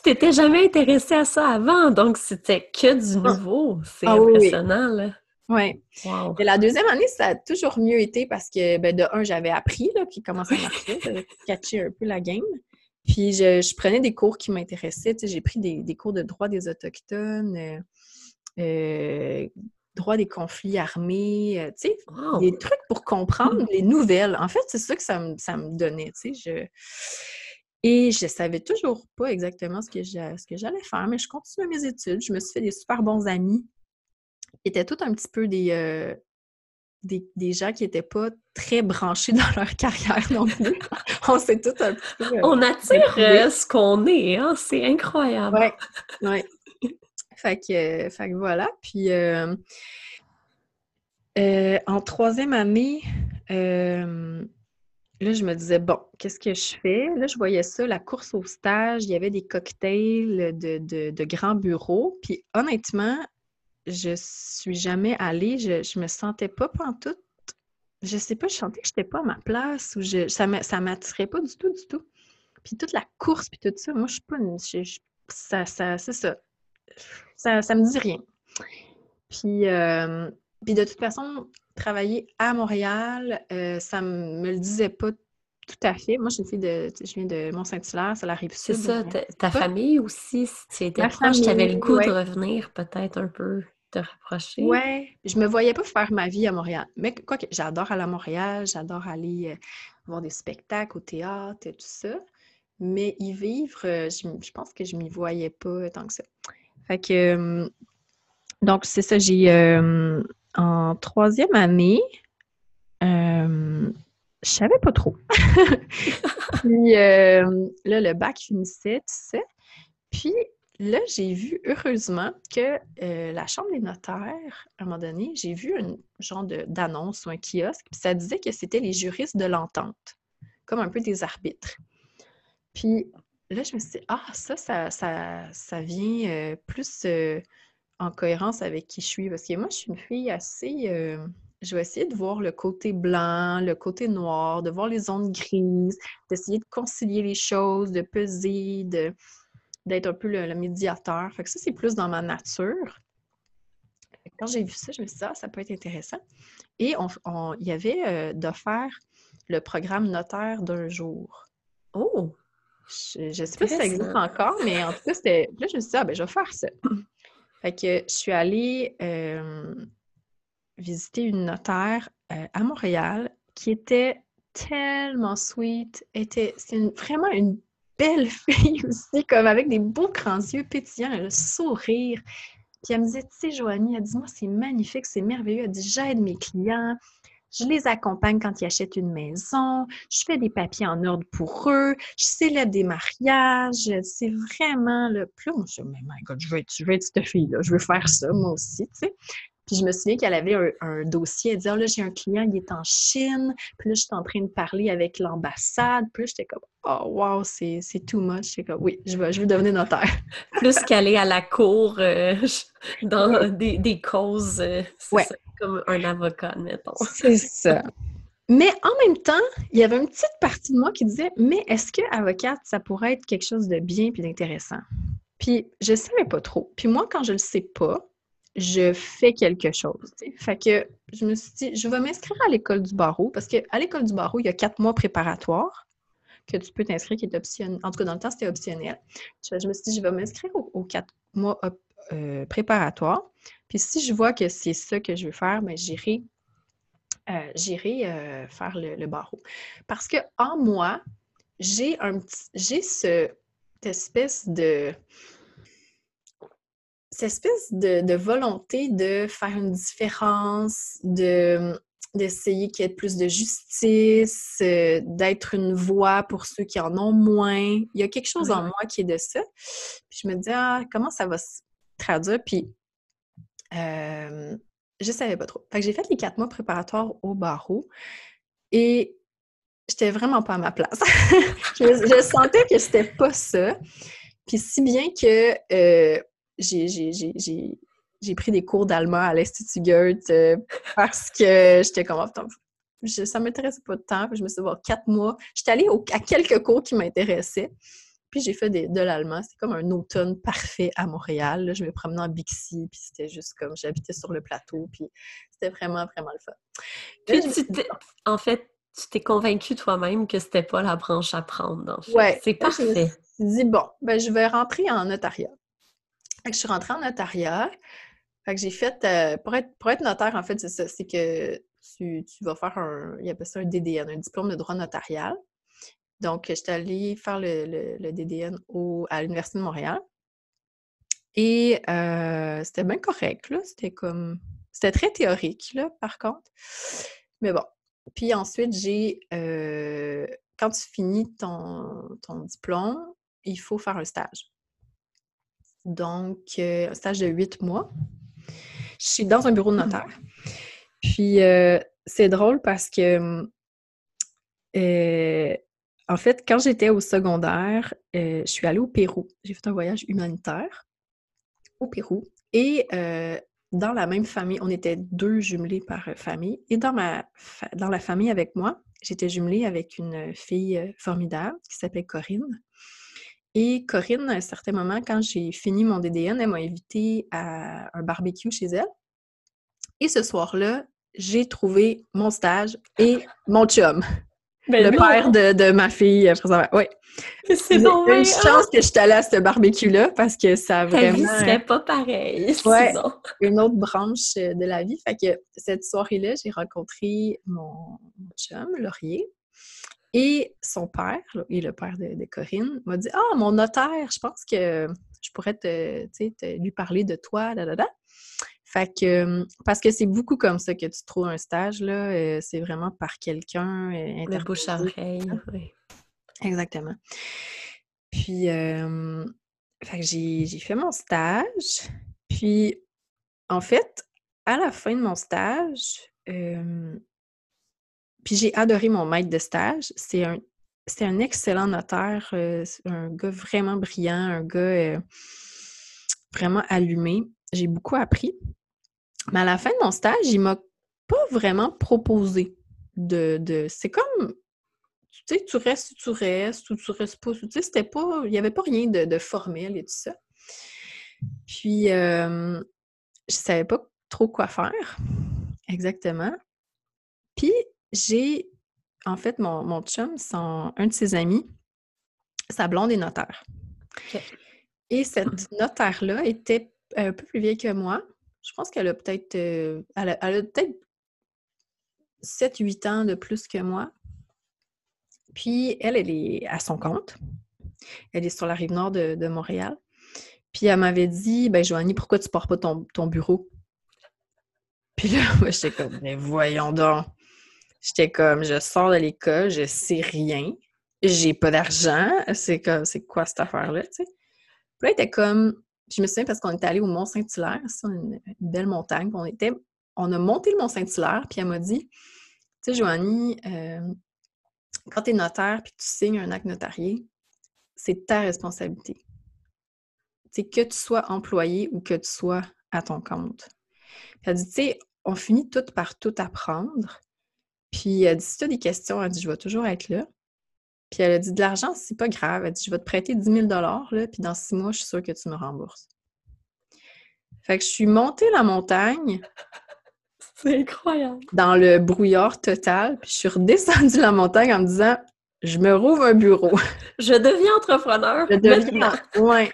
t'étais jamais intéressé à ça avant, donc c'était que du ah. nouveau. C'est ah impressionnant, là. Oui. Wow. Et la deuxième année, ça a toujours mieux été parce que, ben, de un, j'avais appris, là, puis comment ça marchait, j'avais catché un peu la game. Puis je, prenais des cours qui m'intéressaient. Tu sais, j'ai pris des, des, cours de droit des Autochtones. Euh, droit des conflits armés, euh, tu sais, des trucs pour comprendre les nouvelles. En fait, c'est ça que ça me, donnait, tu sais. Je... Et je savais toujours pas exactement ce que, j'allais faire, mais je continuais mes études. Je me suis fait des super bons amis qui étaient tous un petit peu des, euh, des, gens qui n'étaient pas très branchés dans leur carrière non plus. On s'est tous un peu... On attire ce qu'on est, hein? C'est incroyable. Oui, oui. Fait que, voilà. Puis euh, euh, en troisième année, euh, là, je me disais, bon, qu'est-ce que je fais? Là, je voyais ça, la course au stage, il y avait des cocktails de, grands bureaux. Puis honnêtement, je suis jamais allée, je, je me sentais pas pantoute. Je sais pas, je sentais que je n'étais pas à ma place je, ça ne m'attirait pas du tout, du tout. Puis toute la course, puis tout ça, moi, je suis pas une. ça, ça, c'est ça ça, ça me dit rien. Puis, euh, puis de toute façon, travailler à Montréal, euh, ça me le disait pas tout à fait. Moi, je suis une fille de. Je viens de Mont-Saint-Hilaire, c'est la rive C'est ça, ta, famille aussi, si tu étais Ma proche, tu avais le goût de revenir peut-être un peu te rapprocher? Ouais, je me voyais pas faire ma vie à Montréal. Mais quoi que j'adore aller à Montréal, j'adore aller euh, voir des spectacles au théâtre et tout ça. Mais y vivre, euh, je, je pense que je m'y voyais pas tant que ça. Fait que, euh, donc c'est ça, j'ai euh, en troisième année, euh, je savais pas trop. Puis euh, là, le bac finissait, tu sais. Puis là, j'ai vu, heureusement, que la Chambre des notaires, à un moment donné, j'ai vu un genre d'annonce ou un kiosque, puis ça disait que c'était les juristes de l'entente, comme un peu des arbitres. Puis là, je me suis dit, ah, ça, ça, ça, ça vient euh, plus euh, en cohérence avec qui je suis. Parce que moi, je suis une fille assez. euh, je vais essayer de voir le côté blanc, le côté noir, de voir les zones grises, d'essayer de concilier les choses, de peser, de, d'être un peu le, médiateur. Fait que ça, c'est plus dans ma nature. Quand j'ai vu ça, je me suis dit, ah, ça peut être intéressant. Et on, on- il y avait d'offert le programme notaire d'un jour. Oh! Je, je sais pas si ça existe encore, mais en tout cas, c'était. Là, je me suis dit, ah, ben, je vais faire ça. Fait que je suis allée euh, visiter une notaire euh, à Montréal qui était tellement sweet. Était, c'est une- vraiment une belle fille aussi, comme avec des beaux grands yeux pétillants, le sourire. Puis elle me disait, tu sais, Joanie, elle dit, moi, c'est magnifique, c'est merveilleux. Elle dit, j'aide mes clients, je les accompagne quand ils achètent une maison, je fais des papiers en ordre pour eux, je célèbre des mariages. C'est vraiment le plus. Je me dis, my God, je veux être, je veux être cette fille-là, je veux faire ça, moi aussi, tu sais. Puis je me souviens qu'elle avait un, un dossier, elle disait, oh, là, j'ai un client, il est en Chine, puis là, je suis en train de parler avec l'ambassade, puis là, j'étais comme, oh, wow, c'est too much. J'étais comme, oui, je veux, je veux devenir notaire. Plus qu'aller à la cour euh, dans des, des causes, euh, c'est Ouais. ça, comme un avocat, admettons. C'est ça. Mais en même temps, il y avait une petite partie de moi qui disait Mais est-ce que avocate, ça pourrait être quelque chose de bien puis d'intéressant? Puis je savais pas trop. Puis moi, quand je le sais pas, je fais quelque chose. tu sais. Fait que je me suis dit, je vais m'inscrire à l'école du barreau parce qu'à l'école du barreau, il y a quatre mois préparatoires que tu peux t'inscrire qui est optionnel. En tout cas, dans le temps, c'était optionnel. Je, me suis dit, je vais m'inscrire aux, aux quatre mois euh, préparatoires. Puis si je vois que c'est ça que je veux faire, ben, j'irai euh, j'irai euh, faire le, le barreau. Parce que en moi, j'ai un petit, j'ai ce- cette espèce de cette espèce de, de volonté de faire une différence, de d'essayer qu'il y ait plus de justice, euh, d'être une voix pour ceux qui en ont moins. Il y a quelque chose en moi qui est de ça. Puis je me dis, ah, comment ça va se traduire? Puis je savais pas trop. Fait que j'ai fait les quatre mois préparatoires au barreau et j'étais vraiment pas à ma place. je, sentais que c'était pas ça. Puis si bien que j'ai- pris des cours d'allemand à l'Institut Goethe euh, parce que j'étais comme, oh, je- ça m'intéressait pas de temps. Puis je me suis dit, bon, quatre mois. J'étais allée à quelques cours qui m'intéressaient. Puis j'ai fait des- de l'allemand. C'était comme un automne parfait à Montréal. là. Je me promenais en Bixi, puis c'était juste comme j'habitais sur le plateau, puis c'était vraiment, vraiment le fun. Puis me tu en fait, tu t'es convaincu toi-même que c'était pas la branche à prendre, en fait. Ouais. C'est Là, je me parfait. suis dit, bon, ben, je vais rentrer en notariat. Fait que je suis rentrée en notariat. Fait que j'ai fait, euh, pour, être, pour être notaire, en fait, c'est ça, c'est que tu, tu vas faire un, il appelle ça un DDN, un diplôme de droit notarial. Donc, j'étais allée faire le, le- le DDN au, à l'Université de Montréal. Et euh, c'était bien correct, là. C'était comme, c'était très théorique, là, par contre. Mais bon. Puis ensuite, j'ai, euh, quand tu finis ton, ton diplôme, il faut faire un stage. Donc, euh, un stage de huit mois. Je suis dans un bureau de notaire. Puis, c'est drôle parce que, en fait, quand j'étais au secondaire, euh, je suis allée au Pérou. J'ai fait un voyage humanitaire au Pérou. Et euh, dans la même famille, on était deux jumelés par famille. Et dans, dans la famille avec moi, j'étais jumelée avec une fille euh, formidable qui s'appelait Corinne. Et Corinne, à un certain moment, quand j'ai fini mon DDN, elle m'a invitée à un barbecue chez elle. Et ce soir-là, j'ai trouvé mon stage et mon chum. Le père de, de, ma fille, Oui. C'est une chance que je suis allée à ce barbecue-là parce que ça a vraiment... Vie serait pas pareil, ouais, une autre branche de la vie. Fait que cette soirée-là, j'ai rencontré mon, chum, Laurier, et son père, et le père de, Corinne, m'a dit « Ah, mon notaire, je pense que je pourrais te, te lui parler de toi. Fait que, parce que c'est beaucoup comme ça que tu trouves un stage, là. Euh, c'est vraiment par quelqu'un. Euh, le bouche à oreille, oui. Exactement. Puis, euh, fait que j'ai fait mon stage. Puis, en fait, à la fin de mon stage, puis j'ai adoré mon maître de stage. C'est un, un excellent notaire, un gars vraiment brillant, un gars vraiment allumé. J'ai beaucoup appris. Mais à la fin de mon stage, il m'a pas vraiment proposé de. C'est comme. Tu sais, tu restes tu restes, ou tu restes pas. Tu sais, c'était pas. Il n'y avait pas rien de, formel et tout ça. Puis, euh, je savais pas trop quoi faire. Exactement. Puis, j'ai. En fait, mon, mon chum, son, un de ses amis, sa blonde est notaire. Et cette notaire-là était un peu plus vieille que moi. Je pense qu'elle a peut-être euh, elle a, peut-être 7-8 ans de plus que moi. Puis elle, elle est à son compte. Elle est sur la rive nord de, Montréal. Puis elle m'avait dit Ben Joanie, pourquoi tu pars pas ton, ton bureau? Puis là, moi, j'étais comme Mais voyons donc. J'étais comme je sors de l'école, je sais rien, j'ai pas d'argent. C'est comme c'est quoi cette affaire-là, tu? Puis là, elle était comme je me souviens parce qu'on est allé au Mont-Saint-Hilaire, c'est une, belle montagne. On, était, on a monté le Mont-Saint-Hilaire, puis elle m'a dit Tu sais, Joanie, euh, quand tu es notaire puis que tu signes un acte notarié, c'est ta responsabilité. C'est que tu sois employé ou que tu sois à ton compte. Puis elle dit Tu sais, on finit tout par tout apprendre. Puis elle dit Si tu as des questions, elle dit Je vais toujours être là. Puis elle a dit de l'argent, c'est pas grave. Elle a dit je vais te prêter 10 000 là, puis dans six mois, je suis sûre que tu me rembourses. Fait que je suis montée la montagne. c'est incroyable. Dans le brouillard total, puis je suis redescendue la montagne en me disant je me rouvre un bureau. Je deviens entrepreneur. Je deviens. Ouais.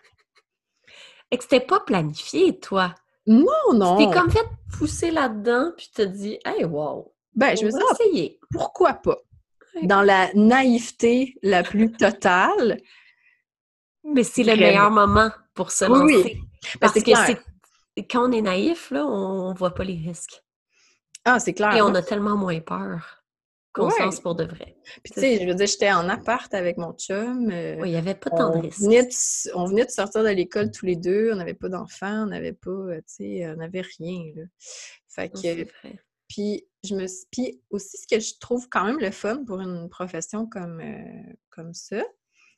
Et que c'était pas planifié, toi? Non, non. Tu t'es comme fait pousser là-dedans, puis te dit, hey, wow. Ben, je me suis dit, essayer. pourquoi pas? Dans la naïveté la plus totale. Mais c'est le meilleur moment pour se lancer. Oui, Parce que quand on est naïf, là, on ne voit pas les risques. Ah, c'est clair. Et on a tellement moins peur qu'on se lance pour de vrai. Puis tu sais, je veux dire, j'étais en appart avec mon chum. Euh, oui, il n'y avait pas tant de risques. on venait de sortir de l'école tous les deux, on n'avait pas d'enfants, on n'avait pas, euh, tu sais, on n'avait rien. Là. Fait que, puis, je me puis aussi, ce que je trouve quand même le fun pour une profession comme, euh, comme ça,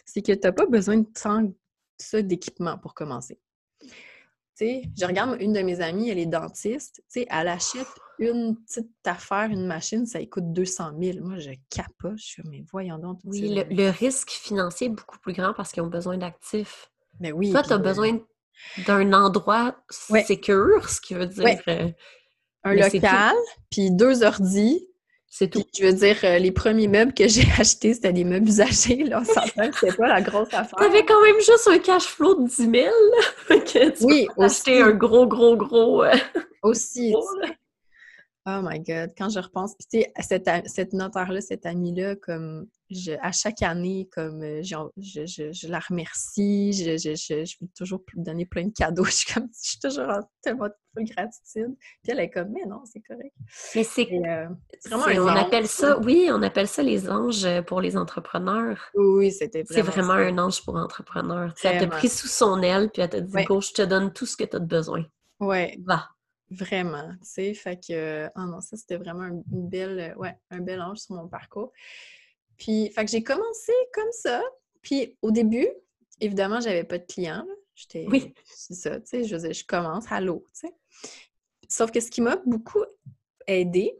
c'est que tu n'as pas besoin de tant ça d'équipement pour commencer. Tu sais, je regarde une de mes amies, elle est dentiste, tu sais, elle achète une petite affaire, une machine, ça coûte 200 000. Moi, je capoche, je suis mais voyons donc. Oui, le, risque financier est beaucoup plus grand parce qu'ils ont besoin d'actifs. Mais oui. Toi, tu as besoin d'un endroit sécure, ce qui veut dire euh, un local, puis deux ordis. C'est tout. je veux dire, euh, les premiers meubles que j'ai achetés, c'était des meubles usagés. Là, on s'entend que c'était pas la grosse affaire. T'avais quand même juste un cash flow de 10 000. que tu oui, acheter un gros, gros, gros. Euh, aussi. oh my God. Quand je repense, puis tu sais, cette, cette notaire-là, cette amie-là, comme à chaque année, comme euh, je, la remercie, je, veux toujours donner plein de cadeaux. Je suis comme, je suis toujours en tellement de gratitude. Puis elle est comme, mais non, c'est correct. Mais c'est euh, vraiment On appelle ça, oui, on appelle ça les anges euh, pour les entrepreneurs. Oui, c'était vraiment. C'est vraiment un ange pour entrepreneurs. Elle t'a pris sous son aile, puis elle t'a dit, go, je te donne tout ce que tu as besoin. Ouais. Va. Vraiment, tu sais, fait que, oh non, ça c'était vraiment une belle, ouais, un bel ange sur mon parcours. Puis, fait que j'ai commencé comme ça. Puis, au début, évidemment, j'avais pas de clients. J'étais. Oui. C'est ça, tu sais. Je, je commence, allô, tu sais. Sauf que ce qui m'a beaucoup aidé,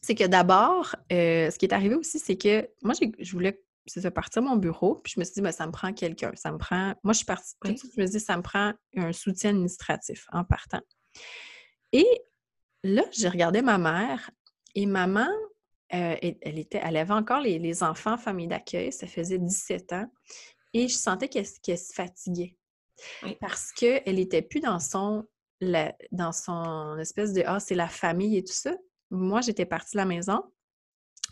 c'est que d'abord, euh, ce qui est arrivé aussi, c'est que moi, je voulais c'est partir mon bureau, puis je me suis dit, ben, ça me prend quelqu'un. Ça me prend. Moi, je suis partie. je me suis dit, ça me prend un soutien administratif en partant. Et là, j'ai regardé ma mère et maman, euh, elle, était, elle avait encore les, enfants en famille d'accueil, ça faisait 17 ans, et je sentais qu'elle se fatiguait. Parce qu'elle n'était plus dans son, dans son espèce de Ah, c'est la famille et tout ça. Moi, j'étais partie de la maison.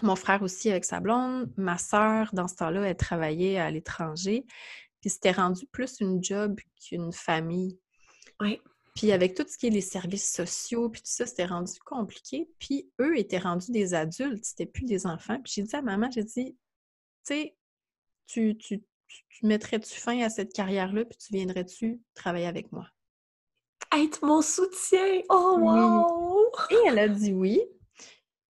Mon frère aussi avec sa blonde. Ma sœur, dans ce temps-là, elle travaillait à l'étranger. Puis c'était rendu plus une job qu'une famille. Oui. Puis avec tout ce qui est les services sociaux, puis tout ça, c'était rendu compliqué. Puis eux étaient rendus des adultes, c'était plus des enfants. Puis j'ai dit à maman, j'ai dit, tu sais, tu, tu, mettrais-tu fin à cette carrière-là, puis tu viendrais-tu travailler avec moi? Être mon soutien! Oh, wow! Et elle a dit oui.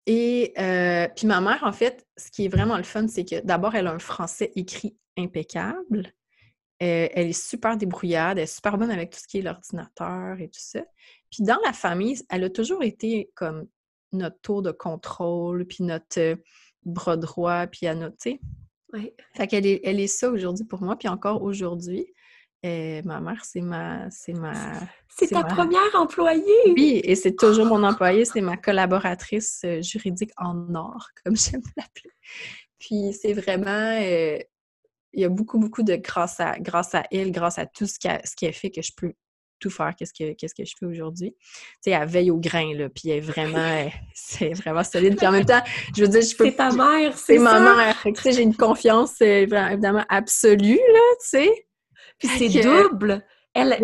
Et euh, puis ma mère, en fait, ce qui est vraiment le fun, c'est que d'abord, elle a un français écrit impeccable. Euh, elle est super débrouillarde, elle est super bonne avec tout ce qui est l'ordinateur et tout ça. Puis dans la famille, elle a toujours été comme notre tour de contrôle, puis notre euh, bras droit, puis à noter. Oui. Fait qu'elle est, elle est ça aujourd'hui pour moi, puis encore aujourd'hui. Euh, ma mère, c'est ma. C'est ma. C'est ta première employée! Oui, et c'est toujours mon employée, c'est ma collaboratrice juridique en or, comme j'aime l'appeler. Puis c'est vraiment il y a beaucoup, beaucoup de grâce à, grâce à elle, grâce à tout ce qu'elle a, fait que je peux tout faire, qu'est-ce que, qu'est-ce que je fais aujourd'hui. Tu sais, elle veille au grain, là, puis elle est vraiment, c'est vraiment solide. Puis en même temps, je veux dire, je peux... C'est ta mère, c'est ma mère. Tu sais, j'ai une confiance, euh, évidemment, absolue, là, tu sais. Puis c'est double. Elle,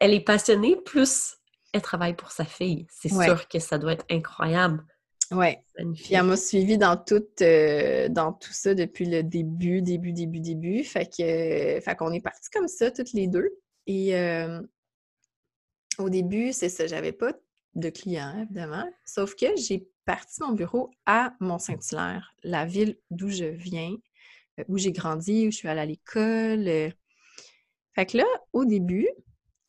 elle, est passionnée, plus elle travaille pour sa fille. C'est sûr que ça doit être incroyable. Oui. Puis elle m'a suivi dans tout, euh, dans tout ça depuis le début, début, début, début. Fait que, fait qu'on est partis comme ça, toutes les deux. Et euh, au début, c'est ça, j'avais pas de clients, évidemment. Sauf que j'ai parti mon bureau à Mont-Saint-Hilaire, la ville d'où je viens, euh, où j'ai grandi, où je suis allée à l'école. Fait que là, au début,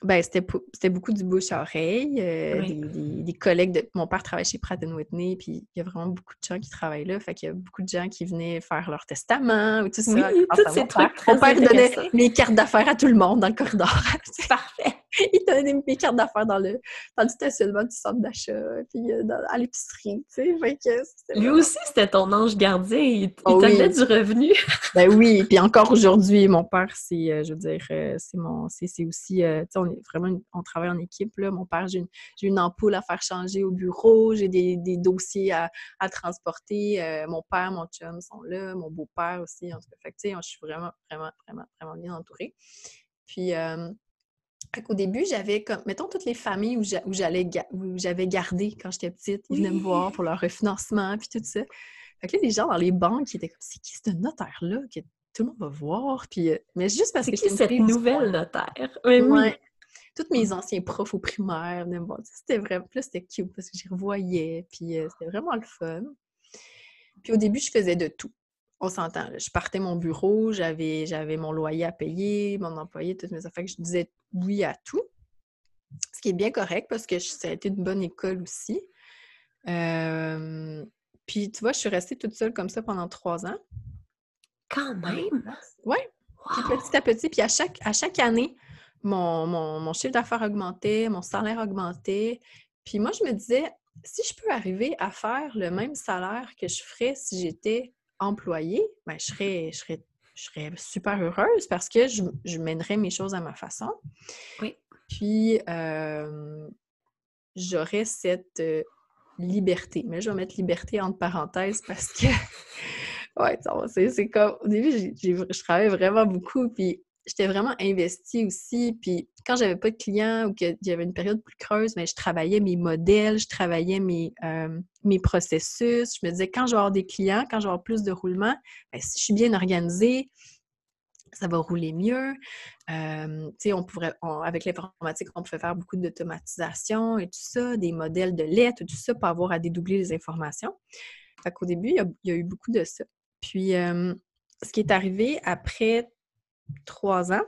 ben, c'était beaucoup du bouche à oreille. Euh, des, collègues de. Mon père travaille chez Pratt Whitney, puis il y a vraiment beaucoup de gens qui travaillent là. Fait qu'il y a beaucoup de gens qui venaient faire leur testament ou tout ça. Oui, tous ces trucs. Mon père donnait mes cartes d'affaires à tout le monde dans le corridor. C'est parfait. il donnait mes cartes d'affaires dans le, dans le stationnement du centre d'achat, puis euh, à l'épicerie, tu sais. Lui aussi, c'était ton ange gardien. Il, oh donnait du revenu. ben oui, puis encore aujourd'hui, mon père, c'est, euh, je veux dire, euh, c'est mon, c'est, aussi, tu sais, on est vraiment, on travaille en équipe, là. Mon père, j'ai une, j'ai une ampoule à faire changer au bureau, j'ai des, des dossiers à, à transporter. mon père, mon chum sont là, mon beau-père aussi, en tout cas. Fait que, tu sais, je suis vraiment, vraiment, vraiment, vraiment bien entourée. Puis, au début, j'avais comme, mettons, toutes les familles où j'allais, où j'avais gardé quand j'étais petite, ils venaient me voir pour leur refinancement, puis tout ça. Fait que là, les gens dans les banques qui étaient comme, c'est qui ce notaire-là que tout le monde va voir? Puis, euh, mais juste parce que c'est cette nouvelle notaire? Oui, oui. Tous mes anciens profs au primaire venaient me voir. C'était vraiment, plus c'était cute parce que j'y revoyais, puis euh, c'était vraiment le fun. Puis au début, je faisais de tout on s'entend. Je partais mon bureau, j'avais, j'avais mon loyer à payer, mon employé, toutes mes affaires, que je disais oui à tout. Ce qui est bien correct parce que ça a été une bonne école aussi. puis, tu vois, je suis restée toute seule comme ça pendant trois ans. Quand même! Oui. petit à petit, puis à chaque, à chaque année, mon, mon chiffre d'affaires augmentait, mon salaire augmentait. Puis moi, je me disais, si je peux arriver à faire le même salaire que je ferais si j'étais employée, ben, je, serais, je, serais, je serais super heureuse parce que je, je mènerais mes choses à ma façon. Oui. Puis, euh, j'aurais cette euh, liberté. Mais je vais mettre liberté entre parenthèses parce que, ouais, c'est comme, au début, je travaillais vraiment beaucoup, puis j'étais vraiment investie aussi. Puis quand j'avais pas de clients ou qu'il y avait une période plus creuse, ben, je travaillais mes modèles, je travaillais mes, euh, mes processus. Je me disais, quand je vais avoir des clients, quand je vais avoir plus de roulement, ben, si je suis bien organisée, ça va rouler mieux. Euh, on pourrait, avec l'informatique, on pouvait faire beaucoup d'automatisation et tout ça, des modèles de lettres, tout ça, pour avoir à dédoubler les informations. Fait qu'au début, il y, a, eu beaucoup de ça. Puis, euh, ce qui est arrivé après trois ans,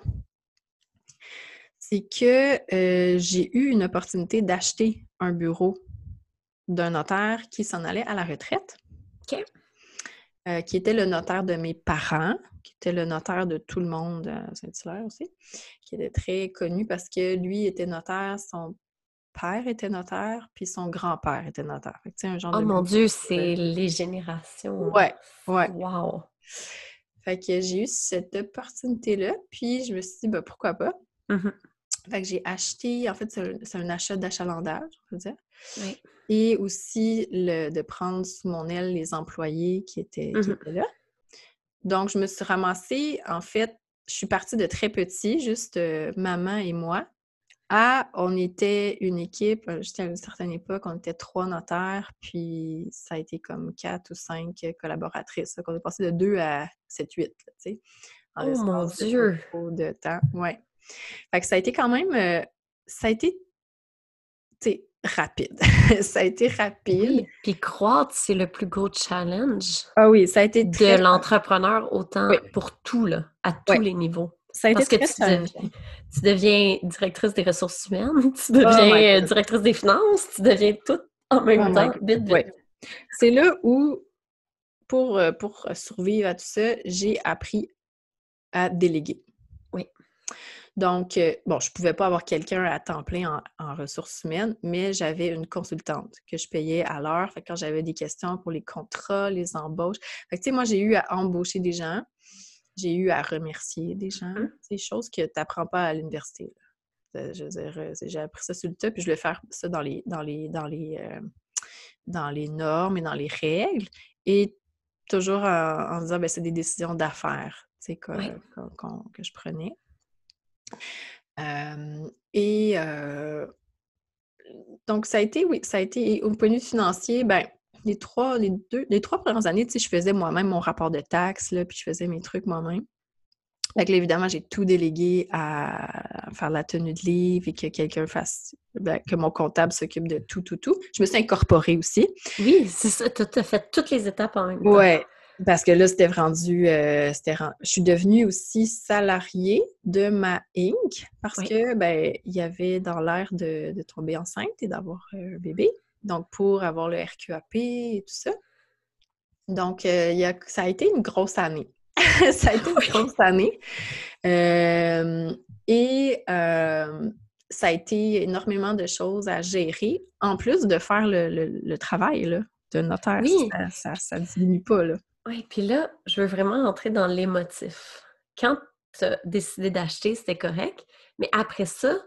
c'est que euh, j'ai eu une opportunité d'acheter un bureau d'un notaire qui s'en allait à la retraite. Euh, qui était le notaire de mes parents, qui était le notaire de tout le monde à Saint-Hilaire aussi, qui était très connu parce que lui était notaire, son père était notaire, puis son grand-père était notaire. un genre oh de mon Dieu, c'est les générations. Ouais, ouais. Wow! Fait que j'ai eu cette opportunité-là, puis je me suis dit, ben, pourquoi pas? Mmh fait que j'ai acheté, en fait, c'est un, achat d'achalandage, on va dire. Oui. Et aussi le, de prendre sous mon aile les employés qui étaient, qui Mmh étaient là. Donc, je me suis ramassée, en fait, je suis partie de très petit, juste euh, maman et moi. À, on était une équipe, euh, juste à une certaine époque, on était trois notaires, puis ça a été comme quatre ou cinq collaboratrices. Donc, on est passé de deux à sept, huit, tu sais. Oh mon Dieu! De, temps, ouais. Fait que ça a été quand même, euh, ça a été, tu sais, rapide. ça a été rapide. Oui, puis croître, c'est le plus gros challenge. Ah oui, ça a été de l'entrepreneur autant pour tout, là, à tous les niveaux. Ça a été Parce que tu deviens, tu deviens, directrice des ressources humaines, tu deviens euh, directrice des finances, tu deviens tout en même temps, vite, vite. C'est là où, pour, euh, pour survivre à tout ça, j'ai appris à déléguer. Oui. Donc, euh, bon, je ne pouvais pas avoir quelqu'un à temps plein en, ressources humaines, mais j'avais une consultante que je payais à l'heure. quand j'avais des questions pour les contrats, les embauches. Fait tu sais, moi, j'ai eu à embaucher des gens, j'ai eu à remercier des gens. Mmh. C'est des choses que tu n'apprends pas à l'université. Euh, je veux dire, euh, j'ai appris ça sur le tas, puis je vais faire ça dans les, dans les, dans les, dans les normes et dans les règles. Et toujours en, disant, ben, c'est des décisions d'affaires, que je prenais et donc, ça a été, oui, ça a été, au point de vue financier, ben, les trois, les deux, les trois premières années, tu sais, je faisais moi-même mon rapport de taxes, là, puis je faisais mes trucs moi-même. Fait évidemment, j'ai tout délégué à faire la tenue de livre et que quelqu'un fasse, ben, que mon comptable s'occupe de tout, tout, tout. Je me suis incorporée aussi. Oui, c'est ça, tu as fait toutes les étapes en même temps. Ouais, parce que là, c'était rendu, euh, je suis devenue aussi salariée de ma Inc. parce que, ben, il y avait dans l'air de, tomber enceinte et d'avoir un bébé. Donc, pour avoir le RQAP et tout ça. Donc, euh, y a, ça a été une grosse année. ça a été une grosse année. Euh, et ça a été énormément de choses à gérer, en plus de faire le, travail là, de notaire. Oui. Ça ne diminue pas. Là. Oui, puis là, je veux vraiment entrer dans l'émotif. Quand tu as décidé d'acheter, c'était correct, mais après ça,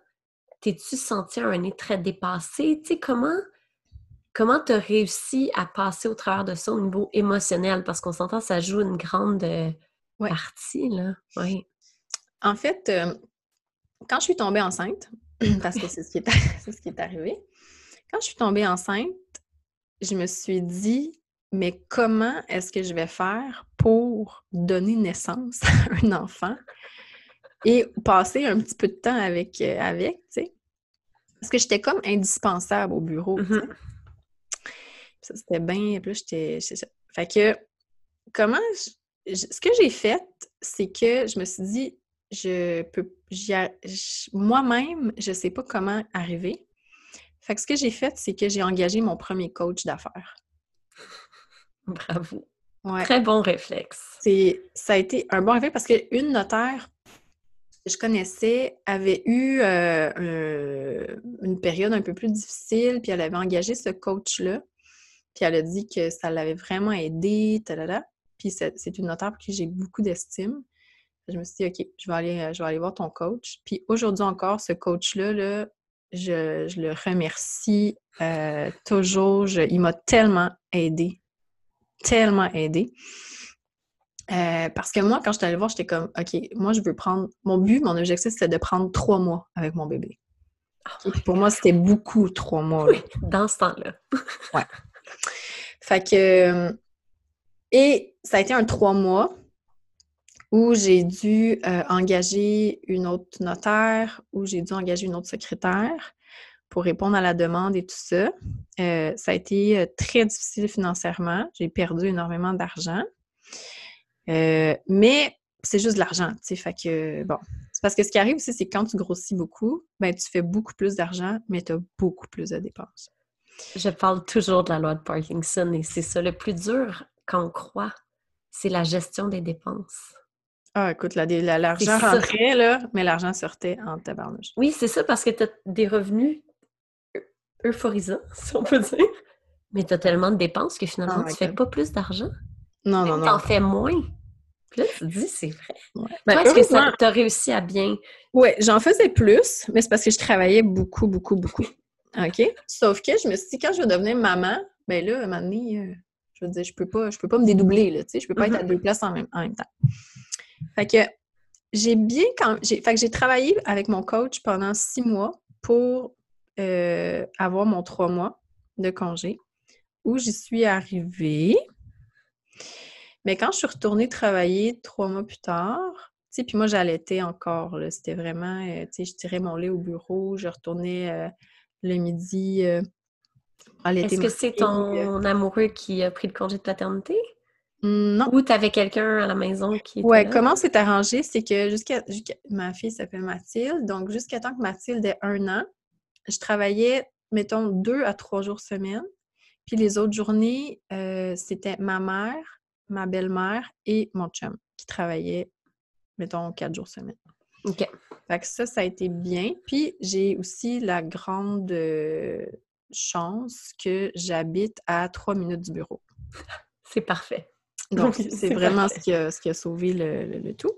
t'es-tu senti un nez très dépassé? Tu sais, comment comment tu as réussi à passer au travers de ça au niveau émotionnel? Parce qu'on s'entend, ça joue une grande euh, partie, là. Oui. En fait, euh, quand je suis tombée enceinte, parce que c'est ce, qui est, ce qui est arrivé, quand je suis tombée enceinte, je me suis dit, mais comment est-ce que je vais faire pour donner naissance à un enfant et passer un petit peu de temps avec, euh, avec tu sais? Parce que j'étais comme indispensable au bureau, c'était bien... Puis j'étais... Fait que, comment... ce que j'ai fait, c'est que je me suis dit, je peux... Moi-même, je sais pas comment arriver. Fait que ce que j'ai fait, c'est que j'ai engagé mon premier coach d'affaires. Bravo. Très bon réflexe. Ça a été un bon réflexe parce qu'une notaire que je connaissais avait eu euh, une période un peu plus difficile, puis elle avait engagé ce coach-là, puis elle a dit que ça l'avait vraiment aidé, Puis c'est une notaire pour qui j'ai beaucoup d'estime. Je me suis dit, OK, je vais aller, je vais aller voir ton coach. Puis aujourd'hui encore, ce coach-là, là, je, le remercie euh, toujours. il m'a tellement aidé tellement aidé. Euh, parce que moi, quand je suis allée voir, j'étais comme, OK, moi, je veux prendre. Mon but, mon objectif, c'était de prendre trois mois avec mon bébé. Oh pour moi, c'était beaucoup trois mois. dans ce temps-là. ouais. Fait que. Et ça a été un trois mois où j'ai dû euh, engager une autre notaire, où j'ai dû engager une autre secrétaire pour répondre à la demande et tout ça. Euh, ça a été euh, très difficile financièrement. J'ai perdu énormément d'argent. Euh, mais c'est juste de l'argent, tu sais. Fait que, bon. C'est parce que ce qui arrive aussi, c'est quand tu grossis beaucoup, ben, tu fais beaucoup plus d'argent, mais tu as beaucoup plus de dépenses. Je parle toujours de la loi de Parkinson et c'est ça le plus dur quand on croit, c'est la gestion des dépenses. Ah, écoute, l'argent rentrait, là, mais l'argent sortait en tabarnouche. Oui, c'est ça, parce que tu as des revenus euphorisant, si on peut dire. Mais tu as tellement de dépenses que finalement, Oh tu fais pas plus d'argent. Non, non, non. t'en fais moins. Puis là, tu te dis, c'est vrai. Ouais. Ben, est-ce que tu as réussi à bien... Ouais, j'en faisais plus, mais c'est parce que je travaillais beaucoup, beaucoup, beaucoup. OK? Sauf que je me suis dit, quand je vais devenir maman, ben là, à un moment donné, euh, je veux dire, je peux pas, je peux pas me dédoubler, là, tu sais, je peux pas être à deux places en même, en même temps. Fait que j'ai bien quand j'ai fait que j'ai travaillé avec mon coach pendant six mois pour euh, avoir mon trois mois de congé où j'y suis arrivée. Mais quand je suis retournée travailler trois mois plus tard, tu sais, puis moi, j'allaitais encore, là. C'était vraiment, euh, tu sais, je tirais mon lait au bureau, je retournais le midi euh, Est-ce que c'est ton amoureux qui a pris le congé de paternité? Non. Ou tu avais quelqu'un à la maison qui était Ouais, là? comment c'est arrangé, c'est que jusqu'à jusqu'à- ma fille s'appelle Mathilde, donc jusqu'à temps que Mathilde ait un an, je travaillais, mettons, deux à trois jours semaine. Puis les autres journées, euh, c'était ma mère, ma belle-mère et mon chum qui travaillaient, mettons, quatre jours semaine. OK. Fait que ça, ça a été bien. Puis j'ai aussi la grande euh, chance que j'habite à trois minutes du bureau. C'est parfait. Donc, c'est vraiment parfait. ce qui, a, ce qui a sauvé le, le- le tout.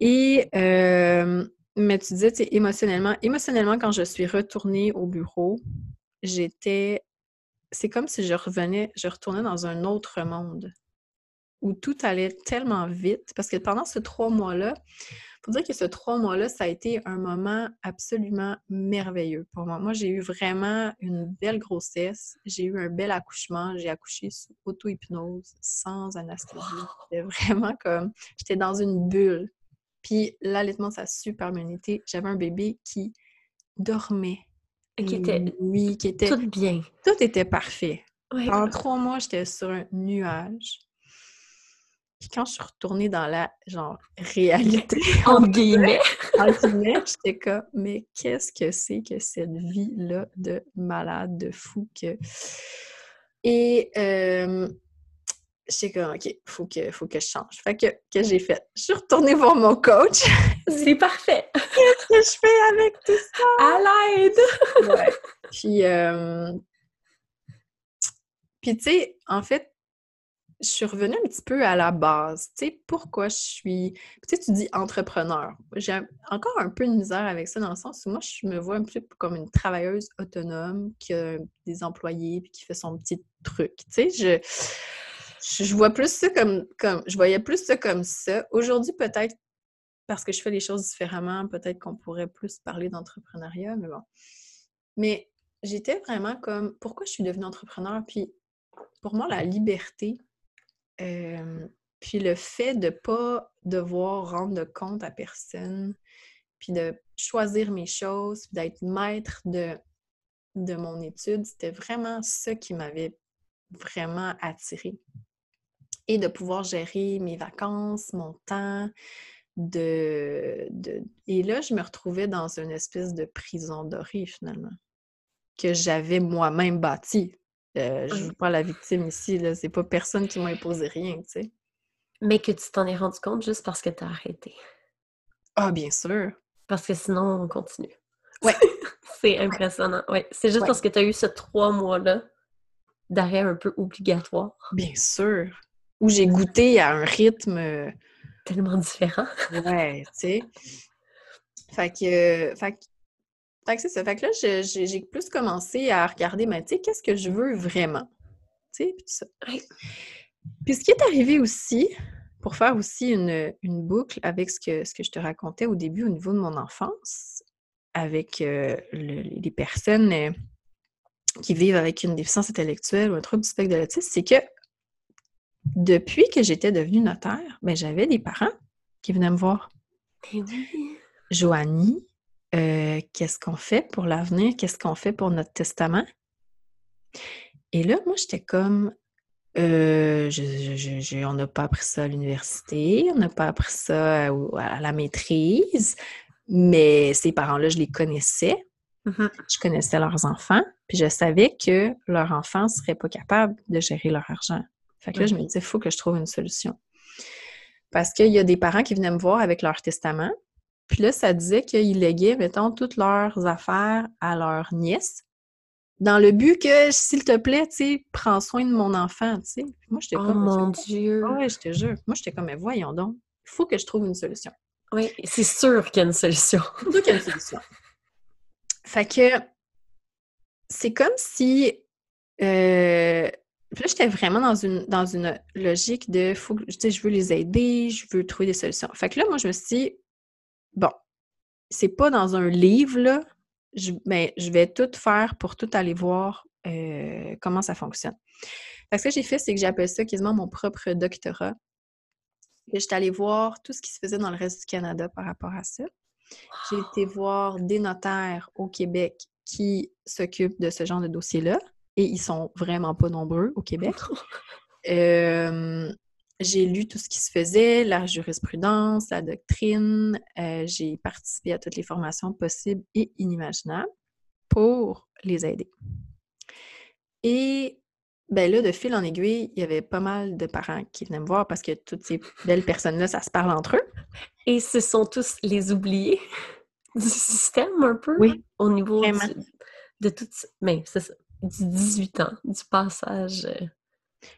Et, euh, mais tu disais, tu émotionnellement, émotionnellement, quand je suis retournée au bureau, j'étais. C'est comme si je revenais, je retournais dans un autre monde où tout allait tellement vite. Parce que pendant ces trois mois-là, faut dire que ce trois mois-là, ça a été un moment absolument merveilleux pour moi. Moi, j'ai eu vraiment une belle grossesse. J'ai eu un bel accouchement. J'ai accouché sous auto-hypnose, sans anesthésie. C'était vraiment comme... J'étais dans une bulle. Puis l'allaitement, ça a super bien été. J'avais un bébé qui dormait. Qui était Oui, qui était... tout bien. Tout était parfait. Ouais. Pendant trois mois, j'étais sur un nuage. Puis quand je suis retournée dans la, genre, réalité, Entre guillemets. entre guillemets, j'étais comme, mais qu'est-ce que c'est que cette vie-là de malade, de fou que... Et euh, j'étais comme, OK, faut que, faut que je change. Fait que, que j'ai fait? Je suis retournée voir mon coach. C'est parfait. Qu'est-ce que je fais avec tout ça? À l'aide! Ouais. Puis, euh, puis tu sais, en fait, je suis revenue un petit peu à la base. Tu sais, pourquoi je suis. Tu sais, tu dis entrepreneur. J'ai encore un peu de misère avec ça dans le sens où moi, je me vois un peu comme une travailleuse autonome qui a des employés puis qui fait son petit truc. Tu sais. Je je vois plus ça comme, comme. Je voyais plus ça comme ça. Aujourd'hui, peut-être parce que je fais les choses différemment, peut-être qu'on pourrait plus parler d'entrepreneuriat, mais bon. Mais j'étais vraiment comme, pourquoi je suis devenue entrepreneur? Puis pour moi, la liberté, puis le fait de ne pas devoir rendre compte à personne, puis de choisir mes choses, puis d'être maître de, de mon étude, c'était vraiment ça qui m'avait vraiment attirée. Et de pouvoir gérer mes vacances, mon temps, de, de- Et là, je me retrouvais dans une espèce de prison dorée, finalement, que j'avais moi-même bâtie. Euh, je ne veux pas la victime ici, là. C'est pas personne qui m'a imposé rien, tu sais. Mais que tu t'en es rendu compte juste parce que tu as arrêté. Ah, bien sûr! Parce que sinon, on continue. Ouais. C'est impressionnant. Ouais. C'est juste Ouais. parce que tu as eu ce trois mois-là d'arrêt un peu obligatoire. Bien sûr! Où j'ai goûté à un rythme... euh, Tellement différent. Ouais, tu sais. Fait que, euh, fait que, fait que c'est ça. Fait que là, j'ai plus commencé à regarder, mais tu sais, qu'est-ce que je veux vraiment? Tu sais, puis tout ça. Puis ce qui est arrivé aussi, pour faire aussi une, une boucle avec ce que, ce que je te racontais au début au niveau de mon enfance, avec euh, le- les personnes euh, qui vivent avec une déficience intellectuelle ou un trouble du spectre de l'autisme, c'est que depuis que j'étais devenue notaire, ben, j'avais des parents qui venaient me voir. Mais oui. Joanie, euh, qu'est-ce qu'on fait pour l'avenir? Qu'est-ce qu'on fait pour notre testament? Et là, moi, j'étais comme, euh, je- je- je- je- on n'a pas appris ça à l'université, on n'a pas appris ça à, la maîtrise, mais ces parents-là, je les connaissais, Mhm. je connaissais leurs enfants, puis je savais que leurs enfants ne seraient pas capables de gérer leur argent. Fait que là, je me Mhm. disais, il faut que je trouve une solution. Parce qu'il y a des parents qui venaient me voir avec leur testament, puis là, ça disait qu'ils léguaient, mettons, toutes leurs affaires à leur nièce, dans le but que, s'il te plaît, tu sais, prends soin de mon enfant, tu sais. Moi, j'étais Oh comme... mon Dieu! Ouais, je te jure. Moi, j'étais comme, mais voyons donc, il faut que je trouve une solution. Oui, c'est sûr qu'il y a une solution. Surtout qu'il y a une solution. Fait que c'est comme si euh, puis là, j'étais vraiment dans une, dans une logique de faut que, tu sais, je veux les aider, je veux trouver des solutions. Fait que là, moi, je me suis dit, bon, c'est pas dans un livre, là, je, ben, je vais tout faire pour tout aller voir euh, comment ça fonctionne. Que ce que j'ai fait, c'est que j'appelle ça quasiment mon propre doctorat. Et j'étais allée voir tout ce qui se faisait dans le reste du Canada par rapport à ça. J'ai été voir des notaires au Québec qui s'occupent de ce genre de dossier-là. Et ils sont vraiment pas nombreux au Québec. Euh, j'ai lu tout ce qui se faisait, la jurisprudence, la doctrine. Euh, j'ai participé à toutes les formations possibles et inimaginables pour les aider. Et ben là, de fil en aiguille, il y avait pas mal de parents qui venaient me voir parce que toutes ces belles personnes-là, ça se parle entre eux. Et ce sont tous les oubliés du système, un peu, Oui, au niveau du- de tout Mais c'est ça, du 18 ans, du passage euh,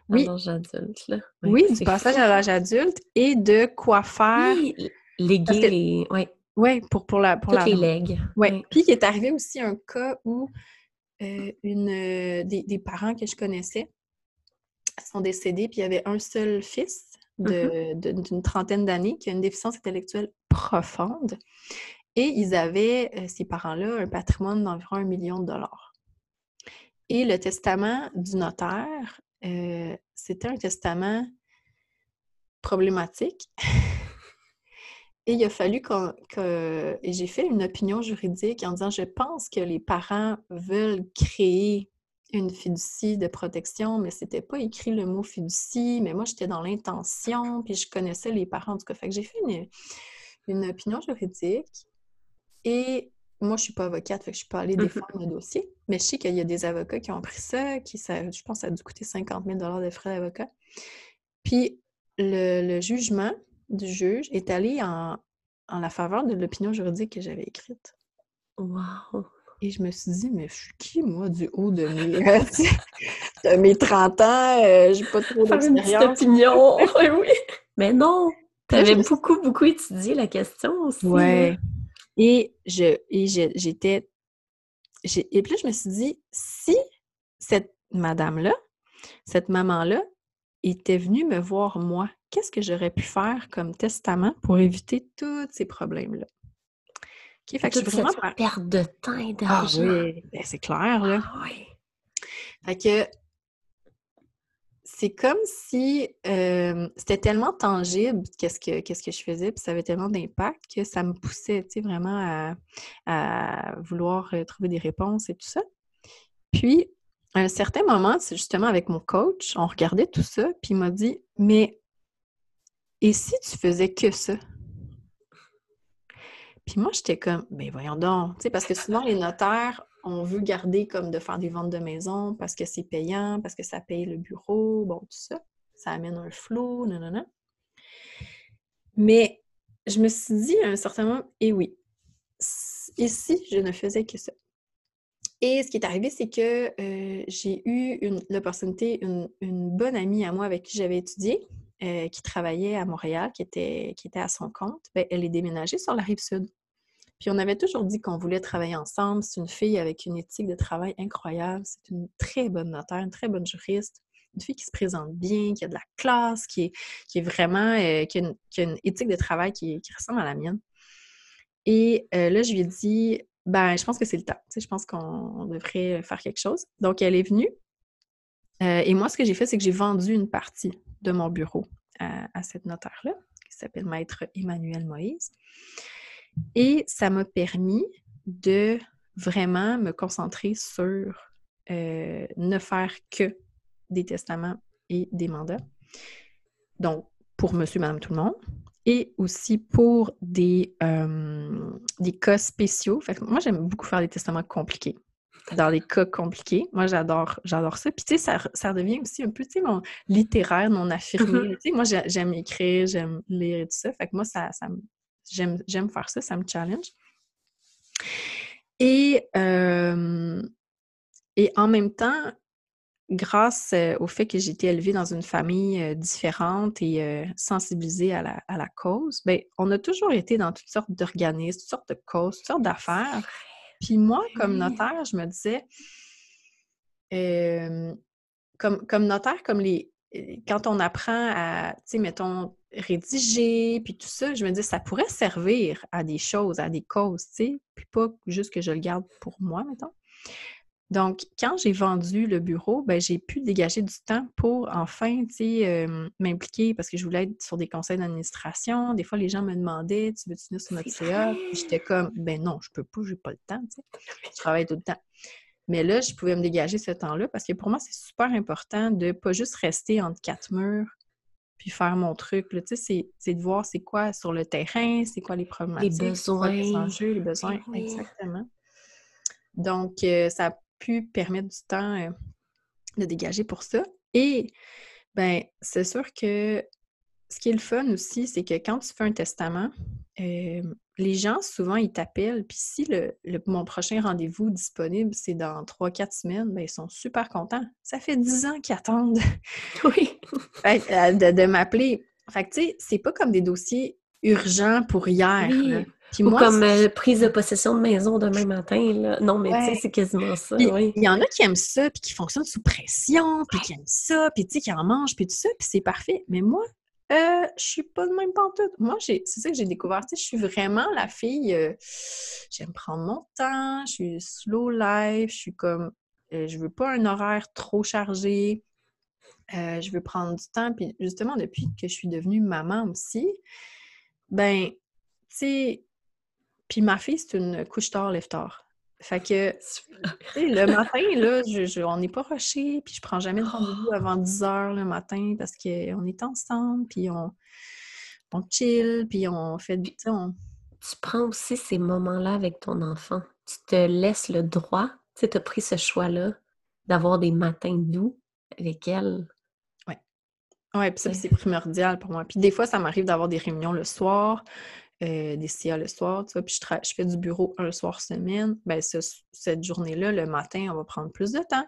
Oui. à l'âge adulte. Là. Ouais, Oui, du passage fou. à l'âge adulte? et de quoi faire. Oui, les gays. Ouais, Oui, pour, pour la. Pour toutes la... les legs. Ouais. Ouais. Puis il est arrivé aussi un cas où euh, une, euh, des, des parents que je connaissais sont décédés, puis il y avait un seul fils de- de- d'une trentaine d'années qui a une déficience intellectuelle profonde. Et ils avaient, euh, ces parents-là, un patrimoine d'environ un million de dollars. Et le testament du notaire, euh, c'était un testament problématique. Et il a fallu que... J'ai fait une opinion juridique en disant, je pense que les parents veulent créer une fiducie de protection, mais c'était pas écrit le mot fiducie, mais moi, j'étais dans l'intention, puis je connaissais les parents, en tout cas. Fait que j'ai fait une, une opinion juridique. Et moi, je suis pas avocate, fait que je suis pas allée Mhm. défendre le dossier, mais je sais qu'il y a des avocats qui ont pris ça, qui, ça, je pense que ça a dû coûter 50 000 de frais d'avocat. Puis le, le jugement du juge est allé en, en la faveur de l'opinion juridique que j'avais écrite. Wow! Et je me suis dit, mais je suis qui, moi, du haut de mes, euh, tu sais, de mes 30 ans, euh, j'ai pas trop d'expérience. opinion! oui! Mais non! T'avais beaucoup, beaucoup étudié la question aussi. Ouais. Et je et j'étais. Et puis là, je me suis dit, si cette madame-là, cette maman-là, était venue me voir moi, qu'est-ce que j'aurais pu faire comme testament pour éviter tous ces problèmes-là? Fait que je suis vraiment cette perte de temps et Ah d'argent? oui, ben, c'est clair, là. Ah oui. Fait que c'est comme si euh, c'était tellement tangible qu'est-ce que, qu'est-ce que je faisais, puis ça avait tellement d'impact que ça me poussait, tu sais, vraiment à, à vouloir euh, trouver des réponses et tout ça. Puis, à un certain moment, c'est justement avec mon coach, on regardait tout ça, puis il m'a dit, mais et si tu faisais que ça? Puis moi, j'étais comme, ben voyons donc, tu sais, parce que souvent, les notaires, on veut garder comme de faire des ventes de maison parce que c'est payant, parce que ça paye le bureau, bon, tout ça. Ça amène un flou, non, non, non. Mais je me suis dit à un certain moment, et oui, s- et si je ne faisais que ça? Et ce qui est arrivé, c'est que euh, j'ai eu l'opportunité, une, une bonne amie à moi avec qui j'avais étudié, euh, qui travaillait à Montréal, qui était, qui était à son compte, ben, elle est déménagée sur la rive sud. Puis on avait toujours dit qu'on voulait travailler ensemble. C'est une fille avec une éthique de travail incroyable. C'est une très bonne notaire, une très bonne juriste. Une fille qui se présente bien, qui a de la classe, qui est, vraiment, euh, qui, a une, éthique de travail qui, ressemble à la mienne. Et euh, là, je lui ai dit, ben, je pense que c'est le temps. Je pense qu'on devrait faire quelque chose. Donc, elle est venue. Euh, et moi, ce que j'ai fait, c'est que j'ai vendu une partie de mon bureau à cette notaire-là, qui s'appelle Maître Emmanuel Moïse. Et ça m'a permis de vraiment me concentrer sur euh, ne faire que des testaments et des mandats. Donc, pour monsieur, madame, tout le monde. Et aussi pour des, euh, des cas spéciaux. Fait que moi, j'aime beaucoup faire des testaments compliqués. Dans les cas compliqués. Moi, j'adore, j'adore ça. Puis, tu sais, ça, ça devient aussi un peu, tu sais, mon littéraire, non affirmé. Tu sais, moi, j'ai- j'aime écrire, j'aime lire et tout ça. Fait que moi, ça, ça me- j'aime, j'aime faire ça, ça me challenge. Et, euh, Et en même temps, grâce au fait que j'ai été élevée dans une famille différente et sensibilisée à la, cause, ben, on a toujours été dans toutes sortes d'organismes, toutes sortes de causes, toutes sortes d'affaires. Puis moi, comme notaire, je me disais, comme, comme notaire, comme les. Quand on apprend à, tu sais, mettons, rédiger, puis tout ça, je me dis, ça pourrait servir à des choses, à des causes, tu sais, puis pas juste que je le garde pour moi, mettons. Donc, quand j'ai vendu le bureau, ben, j'ai pu dégager du temps pour enfin, tu sais, m'impliquer parce que je voulais être sur des conseils d'administration. Des fois, les gens me demandaient, tu veux-tu venir sur notre CA? J'étais comme, ben non, je peux pas, j'ai pas le temps, tu sais. Je travaille tout le temps. Mais là, je pouvais me dégager ce temps-là parce que pour moi, c'est super important de pas juste rester entre quatre murs puis faire mon truc. Tu sais, c'est de voir c'est quoi sur le terrain, c'est quoi les problématiques, les besoins, les enjeux, les besoins. Exactement. Donc, euh, ça a pu permettre du temps euh, de dégager pour ça. Et, ben, c'est sûr que ce qui est le fun aussi, c'est que quand tu fais un testament, euh, les gens, souvent, ils t'appellent, puis si le, mon prochain rendez-vous disponible, c'est dans 3-4 semaines, ben, ils sont super contents. Ça fait 10 ans qu'ils attendent oui. Euh, de, m'appeler. Fait que, tu sais, c'est pas comme des dossiers urgents pour hier. Puis Ou comme euh, prise de possession de maison demain matin. Là. Non, mais tu sais, c'est quasiment ça. Il y en a qui aiment ça, puis qui fonctionnent sous pression, puis qui aiment ça, puis tu sais, qui en mangent, puis tout ça, puis c'est parfait. Mais moi, euh, je suis pas de même pantoute. Moi, c'est ça que j'ai découvert. je suis vraiment la fille. Euh, j'aime prendre mon temps. Je suis slow life. Je suis comme. Euh, je veux pas un horaire trop chargé. Euh, je veux prendre du temps. Puis justement, depuis que je suis devenue maman aussi, ben, tu sais. Puis ma fille, c'est une couche tard, lève tard. Fait que, le matin, là, je, on n'est pas rushé, puis je prends jamais de rendez-vous avant 10 heures le matin parce qu'on est ensemble, puis on, on chill, puis on fait du... On... Tu prends aussi ces moments-là avec ton enfant. Tu te laisses le droit, tu sais, tu as pris ce choix-là d'avoir des matins doux avec elle. Oui. Oui, puis ça, c'est primordial pour moi. Puis des fois, ça m'arrive d'avoir des réunions le soir, euh, des CIA le soir, tu vois, puis je, fais du bureau un soir semaine, ben cette journée-là, le matin, on va prendre plus de temps.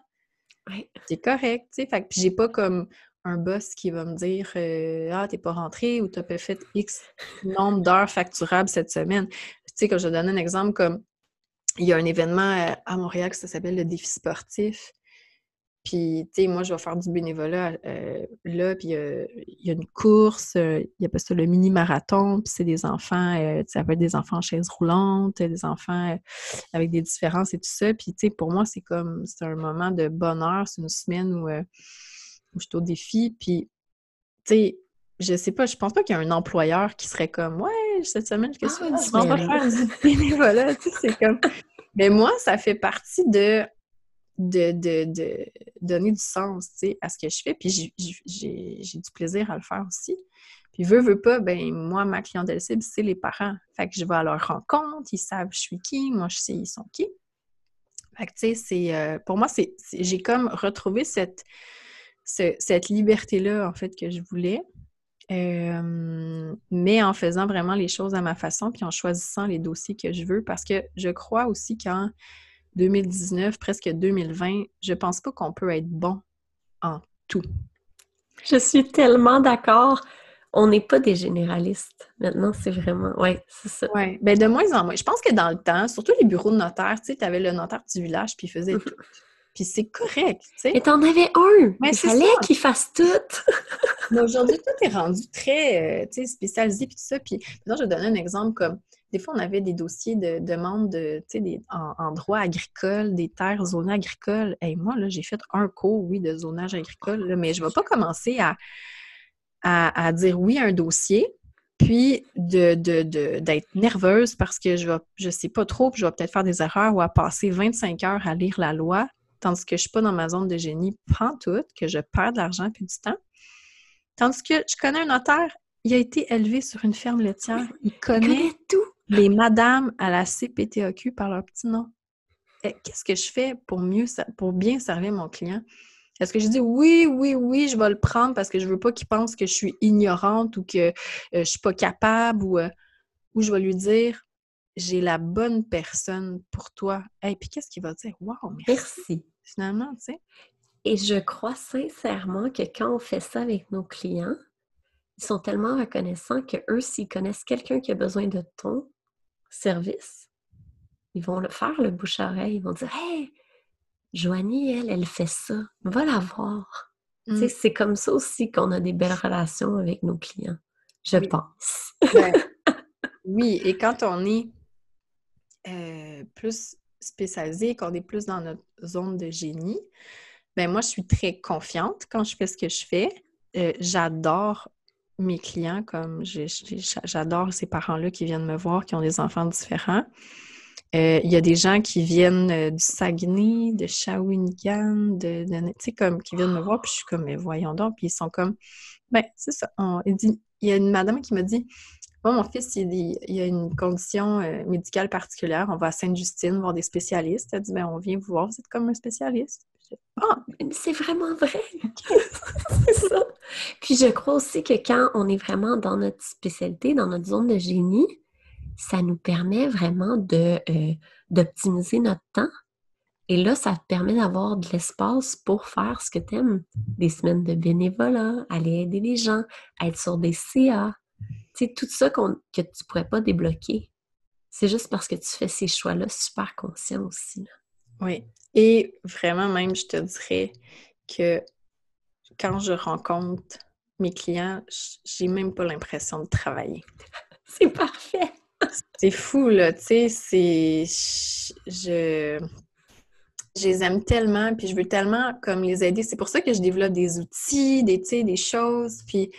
C'est correct, tu sais. Fait puis j'ai pas comme un boss qui va me dire euh, Ah, t'es pas rentré ou t'as pas fait X nombre d'heures facturables cette semaine. Tu sais, quand je donne un exemple comme il y a un événement euh, à Montréal qui s'appelle le défi sportif. Puis, tu sais, moi, je vais faire du bénévolat euh, là, puis euh, il y a une course, euh, il y a pas ça le mini-marathon, puis c'est des enfants, ça peut être des enfants en chaise roulante, des enfants avec des différences et tout ça. Puis, tu sais, pour moi, c'est comme, c'est un moment de bonheur, c'est une semaine où, je suis au défi, puis, tu sais, je sais pas, je pense pas qu'il y a un employeur qui serait comme, ouais, cette semaine, qu'est-ce que tu vas faire du bénévolat, tu sais, c'est comme... Mais moi, ça fait partie de de, donner du sens à ce que je fais. Puis j'ai du plaisir à le faire aussi. Puis veux, veux pas, ben moi, ma clientèle cible, c'est les parents. Fait que je vais à leur rencontre, ils savent je suis qui, moi je sais ils sont qui. Fait que tu sais, c'est euh, pour moi, j'ai comme retrouvé cette, cette liberté-là, en fait, que je voulais. Euh, mais en faisant vraiment les choses à ma façon, puis en choisissant les dossiers que je veux, parce que je crois aussi quand 2019, presque 2020, je pense pas qu'on peut être bon en tout. Je suis tellement d'accord. On n'est pas des généralistes. Maintenant, c'est vraiment. Oui, c'est ça. Oui. Bien, de moins en moins. Je pense que dans le temps, surtout les bureaux de notaire, tu sais, tu avais le notaire du village, puis il faisait mhm. tout. Puis c'est correct, tu sais. Mais t'en avais un! Mais il fallait qu'il fasse tout! Mais aujourd'hui, tout est rendu très, euh, tu sais, spécialisé, puis tout ça. Puis maintenant, je vais donner un exemple comme des fois, on avait des dossiers de demande de, en, droit agricole, des terres zonées agricoles. Et moi, là, j'ai fait un cours, oui, de zonage agricole, mais je ne vais pas commencer à, à, dire oui à un dossier, puis d'être de, nerveuse parce que je ne je sais pas trop, puis je vais peut-être faire des erreurs ou à passer 25 heures à lire la loi, tandis que je ne suis pas dans ma zone de génie, prends tout, que je perds de l'argent puis du temps. Tandis que je connais un notaire, il a été élevé sur une ferme laitière. Il connaît, tout les madames à la CPTAQ par leur petit nom. Eh, qu'est-ce que je fais pour mieux pour bien servir mon client? Est-ce que je dis oui, oui, oui, je vais le prendre parce que je veux pas qu'il pense que je suis ignorante ou que je euh, je suis pas capable ou, euh, ou je vais lui dire j'ai la bonne personne pour toi. Et puis qu'est-ce qu'il va dire? Wow, merci. finalement, tu sais. Et je crois sincèrement que quand on fait ça avec nos clients, ils sont tellement reconnaissants que eux, s'ils connaissent quelqu'un qui a besoin de ton service, ils vont le faire le bouche à oreille. Ils vont dire Hey, Joanie, elle, elle fait ça. Va la voir. Mm. C'est comme ça aussi qu'on a des belles relations avec nos clients, je pense. Ben, oui, et quand on est euh, plus spécialisé, qu'on est plus dans notre zone de génie, ben moi, je suis très confiante quand je fais ce que je fais. Euh, j'adore mes clients, comme j'adore ces parents-là qui viennent me voir, qui ont des enfants différents. Euh, il y a des gens qui viennent euh, du Saguenay, de Shawinigan, de, comme, qui viennent me voir, puis je suis comme, mais voyons donc, puis ils sont comme, ben, c'est ça. il, y a une madame qui m'a dit, bon, mon fils, il, il a une condition euh, médicale particulière, on va à Sainte-Justine voir des spécialistes. Elle dit, ben, on vient vous voir, vous êtes comme un spécialiste. Ah, c'est vraiment vrai! c'est ça! Puis je crois aussi que quand on est vraiment dans notre spécialité, dans notre zone de génie, ça nous permet vraiment de, euh, d'optimiser notre temps. Et là, ça te permet d'avoir de l'espace pour faire ce que tu aimes. Des semaines de bénévolat, aller aider les gens, être sur des CA. Tu tout ça que tu ne pourrais pas débloquer. C'est juste parce que tu fais ces choix-là super conscients aussi. Oui. Et vraiment, même, je te dirais que quand je rencontre mes clients, j'ai même pas l'impression de travailler. C'est parfait. c'est fou, là, tu sais, c'est... Je... Je les aime tellement, puis je veux tellement comme les aider. C'est pour ça que je développe des outils, des, des choses, puis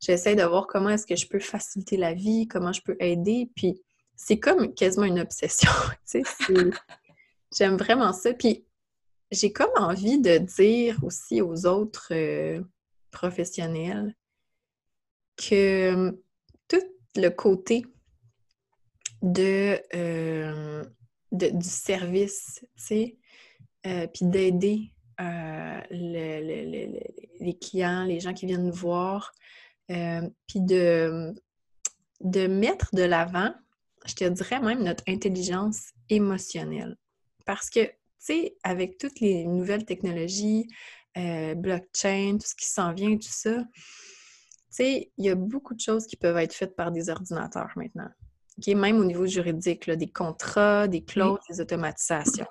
j'essaie de voir comment est-ce que je peux faciliter la vie, comment je peux aider, puis c'est comme quasiment une obsession, tu sais. J'aime vraiment ça. Puis j'ai comme envie de dire aussi aux autres euh, professionnels que hum, tout le côté de, euh, du service, tu sais, euh, puis d'aider les clients, les gens qui viennent nous voir, puis de, de mettre de l'avant, je te dirais même notre intelligence émotionnelle. Parce que sais, avec toutes les nouvelles technologies, euh, blockchain, tout ce qui s'en vient, tout ça, tu sais, il y a beaucoup de choses qui peuvent être faites par des ordinateurs maintenant. qui Même au niveau juridique, des contrats, des clauses, des automatisations.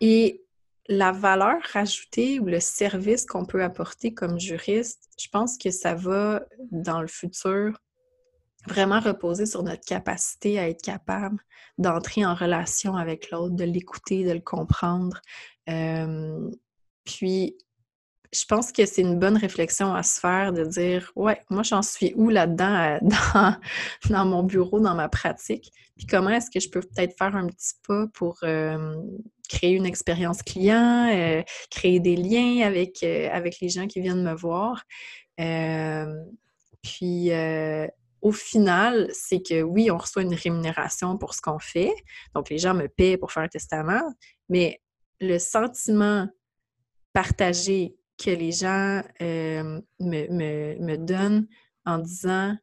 Et la valeur ajoutée ou le service qu'on peut apporter comme juriste, je pense que ça va, dans le futur, vraiment reposer sur notre capacité à être capable d'entrer en relation avec l'autre, de l'écouter, de le comprendre. puis, je pense que c'est une bonne réflexion à se faire de dire Ouais, moi, j'en suis où là-dedans, dans, dans, mon bureau, dans ma pratique? Puis comment est-ce que je peux peut-être faire un petit pas pour créer une expérience client, euh, créer des liens avec, euh, avec les gens qui viennent me voir? puis, au final, c'est que oui, on reçoit une rémunération pour ce qu'on fait. Donc, les gens me paient pour faire un testament, mais le sentiment partagé que les gens euh, me, donnent en disant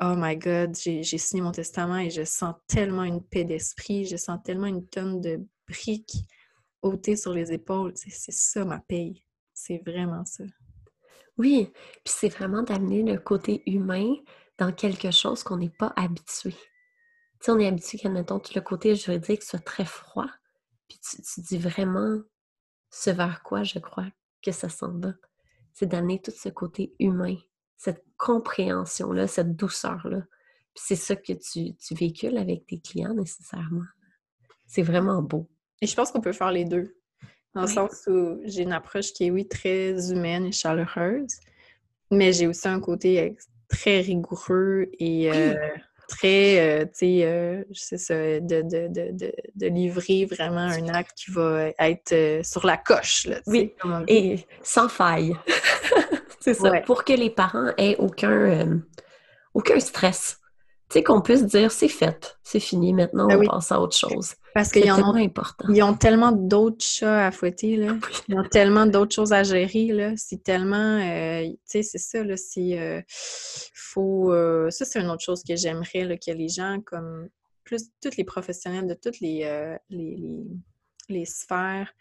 Oh my God, j'ai signé mon testament et je sens tellement une paix d'esprit, je sens tellement une tonne de briques ôtées sur les épaules. C'est ça ma paye. C'est vraiment ça. Oui, puis c'est vraiment d'amener le côté humain dans quelque chose qu'on n'est pas habitué. Tu on est habitué qu'admettons tout le côté juridique soit très froid, puis tu, dis vraiment ce vers quoi je crois que ça s'en va. C'est d'amener tout ce côté humain, cette compréhension-là, cette douceur-là. Puis c'est ça que tu, tu véhicules avec tes clients nécessairement. C'est vraiment beau. Et je pense qu'on peut faire les deux. Dans le sens où j'ai une approche qui est, oui, très humaine et chaleureuse, mais j'ai aussi un côté très rigoureux et euh, très, euh, tu sais, euh, sais ça, de, de, de, de, livrer vraiment un acte qui va être sur la coche. Là, oui, et sans faille. C'est ça. Pour que les parents aient aucun, aucun stress. Tu sais, qu'on puisse dire c'est fait, c'est fini, maintenant ben on passe à autre chose. Parce qu'ils ont, important. ils ont tellement d'autres chats à fouetter, là. Ils ont tellement d'autres choses à gérer, là. C'est tellement, euh, tu sais, c'est ça, là, c'est, euh, faut, euh, ça, c'est une autre chose que j'aimerais, là, que les gens, comme, plus, tous les professionnels de toutes les, les, les, sphères,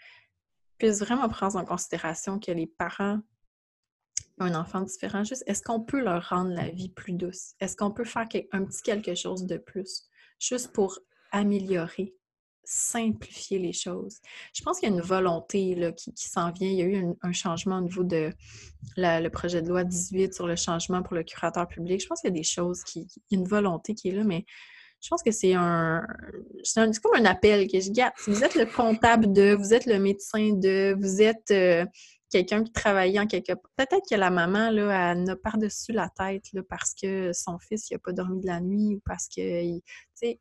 puisse vraiment prendre en considération que les parents un enfant différent, juste est-ce qu'on peut leur rendre la vie plus douce? Est-ce qu'on peut faire un petit quelque chose de plus? Juste pour améliorer, simplifier les choses? Je pense qu'il y a une volonté là, qui, s'en vient. Il y a eu un, changement au niveau de le projet de loi 18 sur le changement pour le curateur public. Je pense qu'il y a des choses qui. Il y a une volonté qui est là, mais je pense que c'est un. C'est comme un appel que je garde. Si vous êtes le comptable de, vous êtes le médecin de, vous êtes. Euh, quelqu'un qui travaillait en quelque Peut-être que la maman, là, elle a par-dessus la tête là, parce que son fils n'a pas dormi de la nuit ou parce que. Tu sais,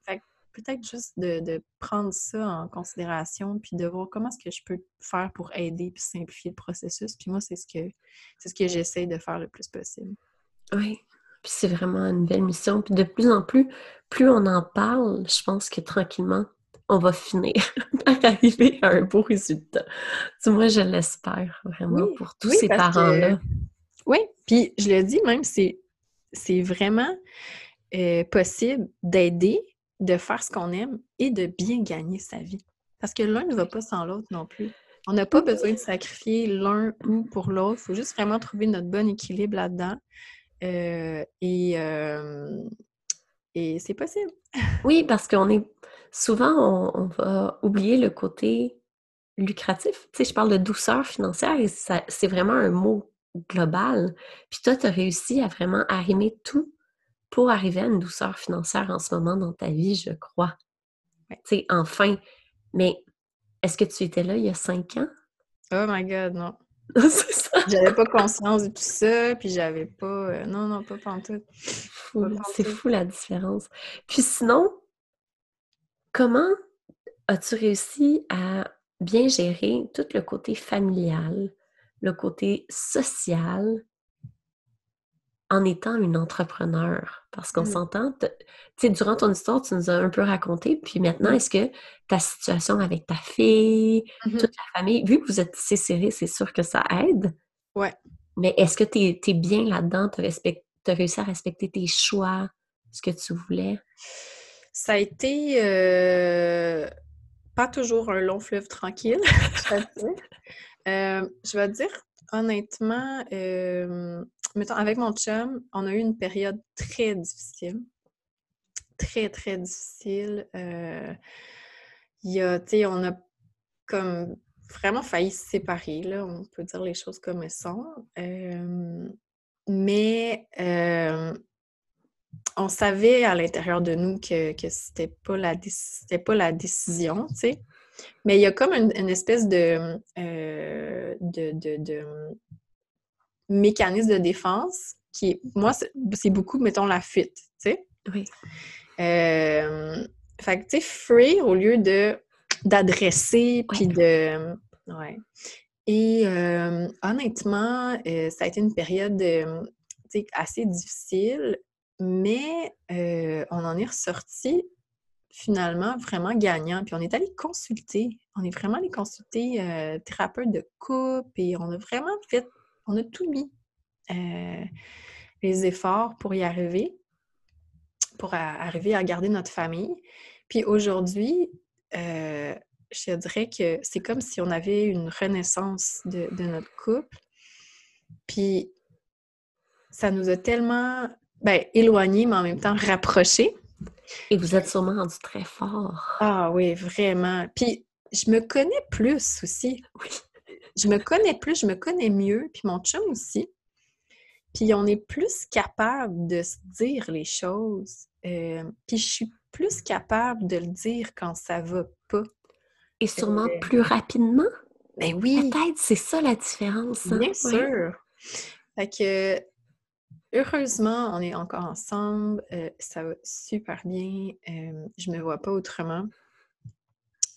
peut-être juste de, prendre ça en considération puis de voir comment est-ce que je peux faire pour aider puis simplifier le processus. Puis moi, c'est ce que c'est ce que j'essaie de faire le plus possible. Oui. Puis c'est vraiment une belle mission. Puis de plus en plus, plus on en parle, je pense que tranquillement, on va finir par arriver à un beau résultat. Moi, je l'espère vraiment pour tous ces parents-là. Oui, puis je le dis même, c'est, c'est vraiment euh, possible d'aider, de faire ce qu'on aime et de bien gagner sa vie. Parce que l'un ne va pas sans l'autre non plus. On n'a pas besoin de sacrifier l'un ou pour l'autre. Il faut juste vraiment trouver notre bon équilibre là-dedans. Euh, et, euh, et c'est possible. oui, parce qu'on est souvent, on, va oublier le côté lucratif. Tu sais, je parle de douceur financière et c'est vraiment un mot global. Puis toi, tu as réussi à vraiment arrimer tout pour arriver à une douceur financière en ce moment dans ta vie, je crois. Tu sais, enfin. Mais est-ce que tu étais là il y a cinq ans? Oh my God, non. c'est ça. J'avais pas conscience de tout ça, puis j'avais pas. Euh, non, non, pas pantoute. C'est fou la différence. Puis sinon, Comment as-tu réussi à bien gérer tout le côté familial, le côté social en étant une entrepreneur? Parce qu'on mmh. s'entend, tu sais, durant ton histoire, tu nous as un peu raconté, puis maintenant, mmh. est-ce que ta situation avec ta fille, mmh toute la famille, vu que vous êtes si serrés, c'est sûr que ça aide. Ouais. Mais est-ce que tu es, bien là-dedans? Tu as, réussi à respecter tes choix, ce que tu voulais? Ça a été euh, pas toujours un long fleuve tranquille, je vais dire. Euh, je vais dire, honnêtement, euh, mettons, avec mon chum, on a eu une période très difficile. Très, très difficile. il y a, tu sais, on a comme vraiment failli se séparer, là, on peut dire les choses comme elles sont. mais on savait à l'intérieur de nous que, que c'était pas la pas la décision, tu sais. Mais il y a comme une, espèce euh, de, de, mécanisme de défense qui est, moi, c'est beaucoup, mettons, la fuite, tu sais. Oui. Euh, fait que, tu sais, fuir au lieu de d'adresser, puis de... Ouais. Et euh, honnêtement, ça a été une période assez difficile mais on en est ressorti finalement vraiment gagnant. Puis on est allé consulter. On est vraiment allé consulter thérapeute de couple et on a vraiment fait, on a tout mis les efforts pour y arriver, pour arriver à garder notre famille. Puis aujourd'hui, je dirais que c'est comme si on avait une renaissance de notre couple. Puis ça nous a tellement ben, éloigné, mais en même temps rapproché. Et vous êtes sûrement rendu très fort. Ah oui, vraiment. Puis je me connais plus aussi. Oui. Je me connais plus, je me connais mieux, puis mon chum aussi. Puis on est plus capable de se dire les choses. Euh, puis je suis plus capable de le dire quand ça va pas. Et sûrement euh, plus rapidement? Ben oui. Peut-être, c'est ça la différence. Hein? Bien sûr. Fait que Heureusement, on est encore ensemble. Euh, ça va super bien. Euh, je me vois pas autrement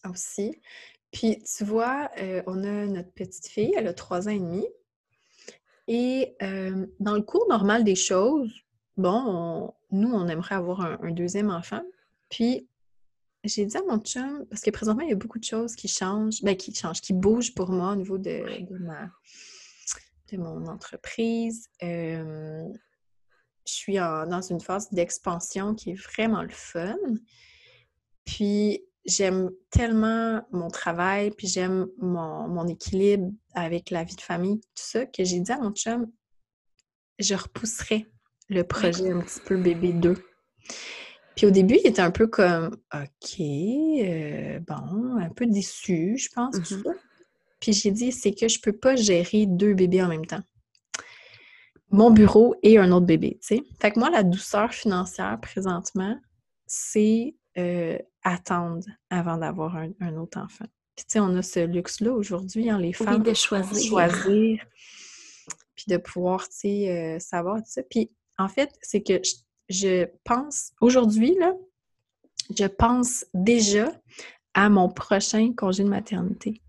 aussi. Puis, tu vois, euh, on a notre petite fille, elle a trois ans et demi. Et dans le cours normal des choses, bon, nous, on aimerait avoir un, deuxième enfant. Puis, j'ai dit à mon chum, parce que présentement, il y a beaucoup de choses qui changent, ben, qui changent, qui bougent pour moi au niveau de, ma, de mon entreprise je suis dans une phase d'expansion qui est vraiment le fun. Puis, j'aime tellement mon travail, puis j'aime mon, équilibre avec la vie de famille, tout ça, que j'ai dit à mon chum, je repousserai le projet un petit peu bébé 2. Puis au début, il était un peu comme OK, euh, bon, un peu déçu, je pense. Mmh puis j'ai dit, c'est que je peux pas gérer deux bébés en même temps. Mon bureau et un autre bébé, tu sais. Fait que moi, la douceur financière présentement, c'est euh, attendre avant d'avoir un, autre enfant. Puis tu sais, on a ce luxe-là aujourd'hui, hein, les femmes. de choisir. choisir. Puis de pouvoir, tu sais, euh, savoir tout ça. Puis en fait, c'est que je, pense, aujourd'hui, là, je pense déjà à mon prochain congé de maternité.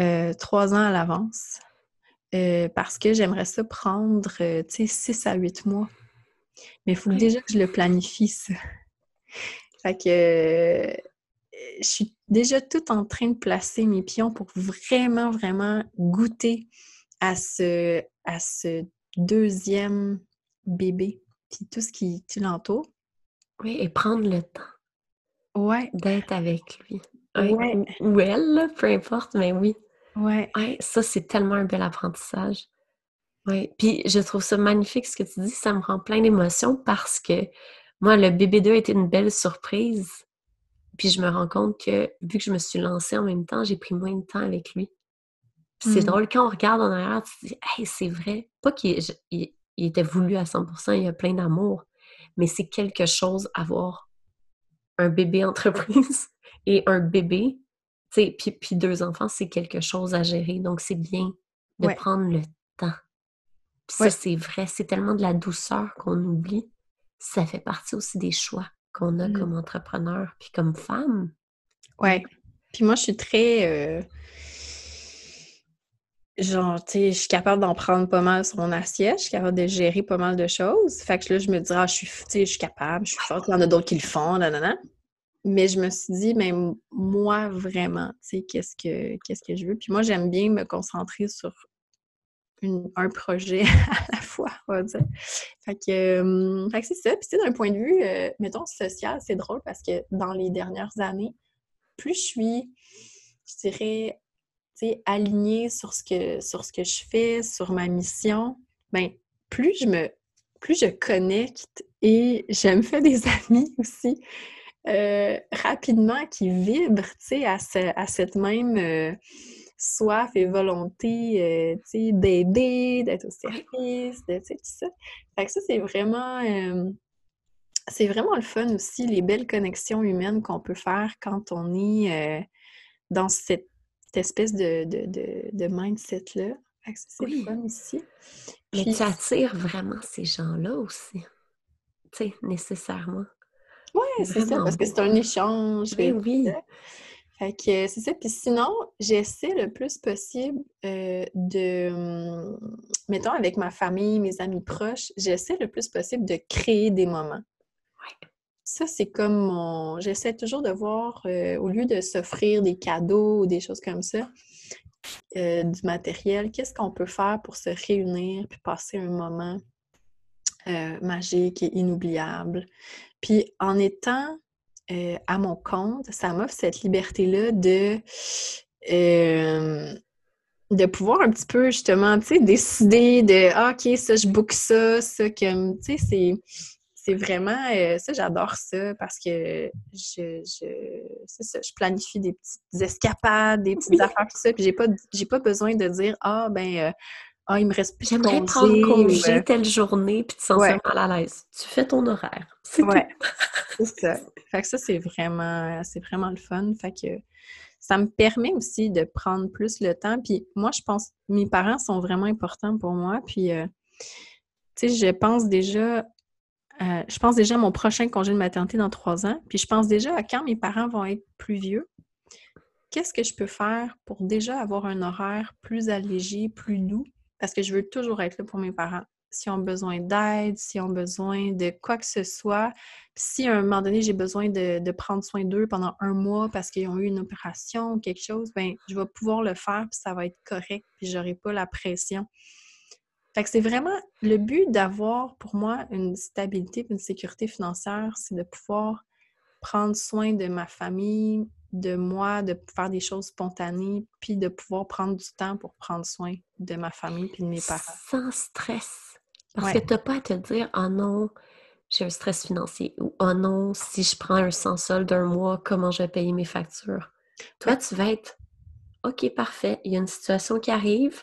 Euh, trois ans à l'avance. Parce que j'aimerais ça prendre, tu sais, six à huit mois. Mais il faut déjà que je le planifie, ça. Fait que euh, je suis déjà tout en train de placer mes pions pour vraiment, vraiment goûter à ce, à ce deuxième bébé, puis tout ce qui, l'entoure. Oui, et prendre le temps. Ouais. D'être avec lui. Ou, elle, peu importe, mais oui. Ouais. ouais ça, c'est tellement un bel apprentissage. Oui. Puis je trouve ça magnifique ce que tu dis, ça me rend plein d'émotions parce que moi, le bébé 2 a été une belle surprise. Puis je me rends compte que vu que je me suis lancée en même temps, j'ai pris moins de temps avec lui. C'est mmh. drôle, quand on regarde en arrière, tu te dis, hey, c'est vrai. Pas qu'il était voulu à 100%, il y a plein d'amour, mais c'est quelque chose avoir un bébé entreprise et un bébé, puis, puis, deux enfants, c'est quelque chose à gérer. Donc, c'est bien de prendre le temps. Puis ça, c'est vrai, c'est tellement de la douceur qu'on oublie ça fait partie aussi des choix qu'on a mmh. comme entrepreneur puis comme femme. Ouais. Puis moi, je suis très. Euh, genre, tu sais, je suis capable d'en prendre pas mal sur mon assiette, je suis capable de gérer pas mal de choses. Fait que là, je me dirais, ah, je suis, je suis capable, je suis forte, il y en a d'autres qui le font, nanana. Mais je me suis dit, mais moi, vraiment, tu sais, qu'est-ce que, qu'est-ce que je veux? Puis moi, j'aime bien me concentrer sur un projet à la fois, on va dire. Fait que, c'est ça. Puis, d'un point de vue, euh, mettons, social, c'est drôle parce que dans les dernières années, plus je suis, je dirais, alignée sur ce, que, sur ce que je fais, sur ma mission, ben plus je me plus je connecte et je me fais des amis aussi euh, rapidement qui vibrent, tu sais, à, à, cette même... Euh, soif et volonté, euh, tu sais, d'aider, d'être au service, de, tout ça. Fait que ça, c'est vraiment... Euh, c'est vraiment le fun aussi, les belles connexions humaines qu'on peut faire quand on est dans cette, espèce de, de, mindset-là. Fait que ça, c'est le fun aussi. Mais tu attires vraiment ces gens-là aussi, tu sais, nécessairement. Oui, c'est ça, parce que c'est un échange. Oui, oui. Fait que c'est ça. Puis sinon, j'essaie le plus possible euh, de, hum, mettons, avec ma famille, mes amis proches, j'essaie le plus possible de créer des moments. Ouais. Ça, c'est comme mon... J'essaie toujours de voir, euh, au lieu de s'offrir des cadeaux ou des choses comme ça, euh, du matériel, qu'est-ce qu'on peut faire pour se réunir puis passer un moment magique et inoubliable? Puis en étant euh, à mon compte, ça m'offre cette liberté-là de, euh, de pouvoir un petit peu justement, tu sais, décider de ah, OK, ça, je book ça, ça, comme, tu sais, c'est vraiment euh, ça, j'adore ça parce que je, je ça, je planifie des petites escapades, des petites affaires, tout ça, puis j'ai pas, j'ai pas besoin de dire Ah, ben, ah, il me reste plus J'aimerais prendre congé telle journée puis te sentir mal à l'aise. Tu fais ton horaire. C'est ouais. c'est ça. Fait que ça, c'est vraiment, c'est vraiment le fun. Fait que ça me permet aussi de prendre plus le temps. Puis moi, je pense, mes parents sont vraiment importants pour moi. Puis, euh, tu sais, je pense déjà, euh, je pense déjà à mon prochain congé de maternité dans trois ans. Puis je pense déjà à quand mes parents vont être plus vieux. Qu'est-ce que je peux faire pour déjà avoir un horaire plus allégé, plus doux? Parce que je veux toujours être là pour mes parents. S'ils ont besoin d'aide, s'ils ont besoin de quoi que ce soit, si à un moment donné j'ai besoin de, prendre soin d'eux pendant un mois parce qu'ils ont eu une opération ou quelque chose, ben je vais pouvoir le faire puis ça va être correct puis j'aurai pas la pression. Fait que c'est vraiment le but d'avoir pour moi une stabilité une sécurité financière, c'est de pouvoir prendre soin de ma famille de moi, de faire des choses spontanées, puis de pouvoir prendre du temps pour prendre soin de ma famille puis de mes parents. Sans stress. Parce que tu n'as pas à te dire, oh non, j'ai un stress financier ou oh non, si je prends un sans-solde d'un mois, comment je vais payer mes factures? Toi, tu vas être OK, parfait, il y a une situation qui arrive,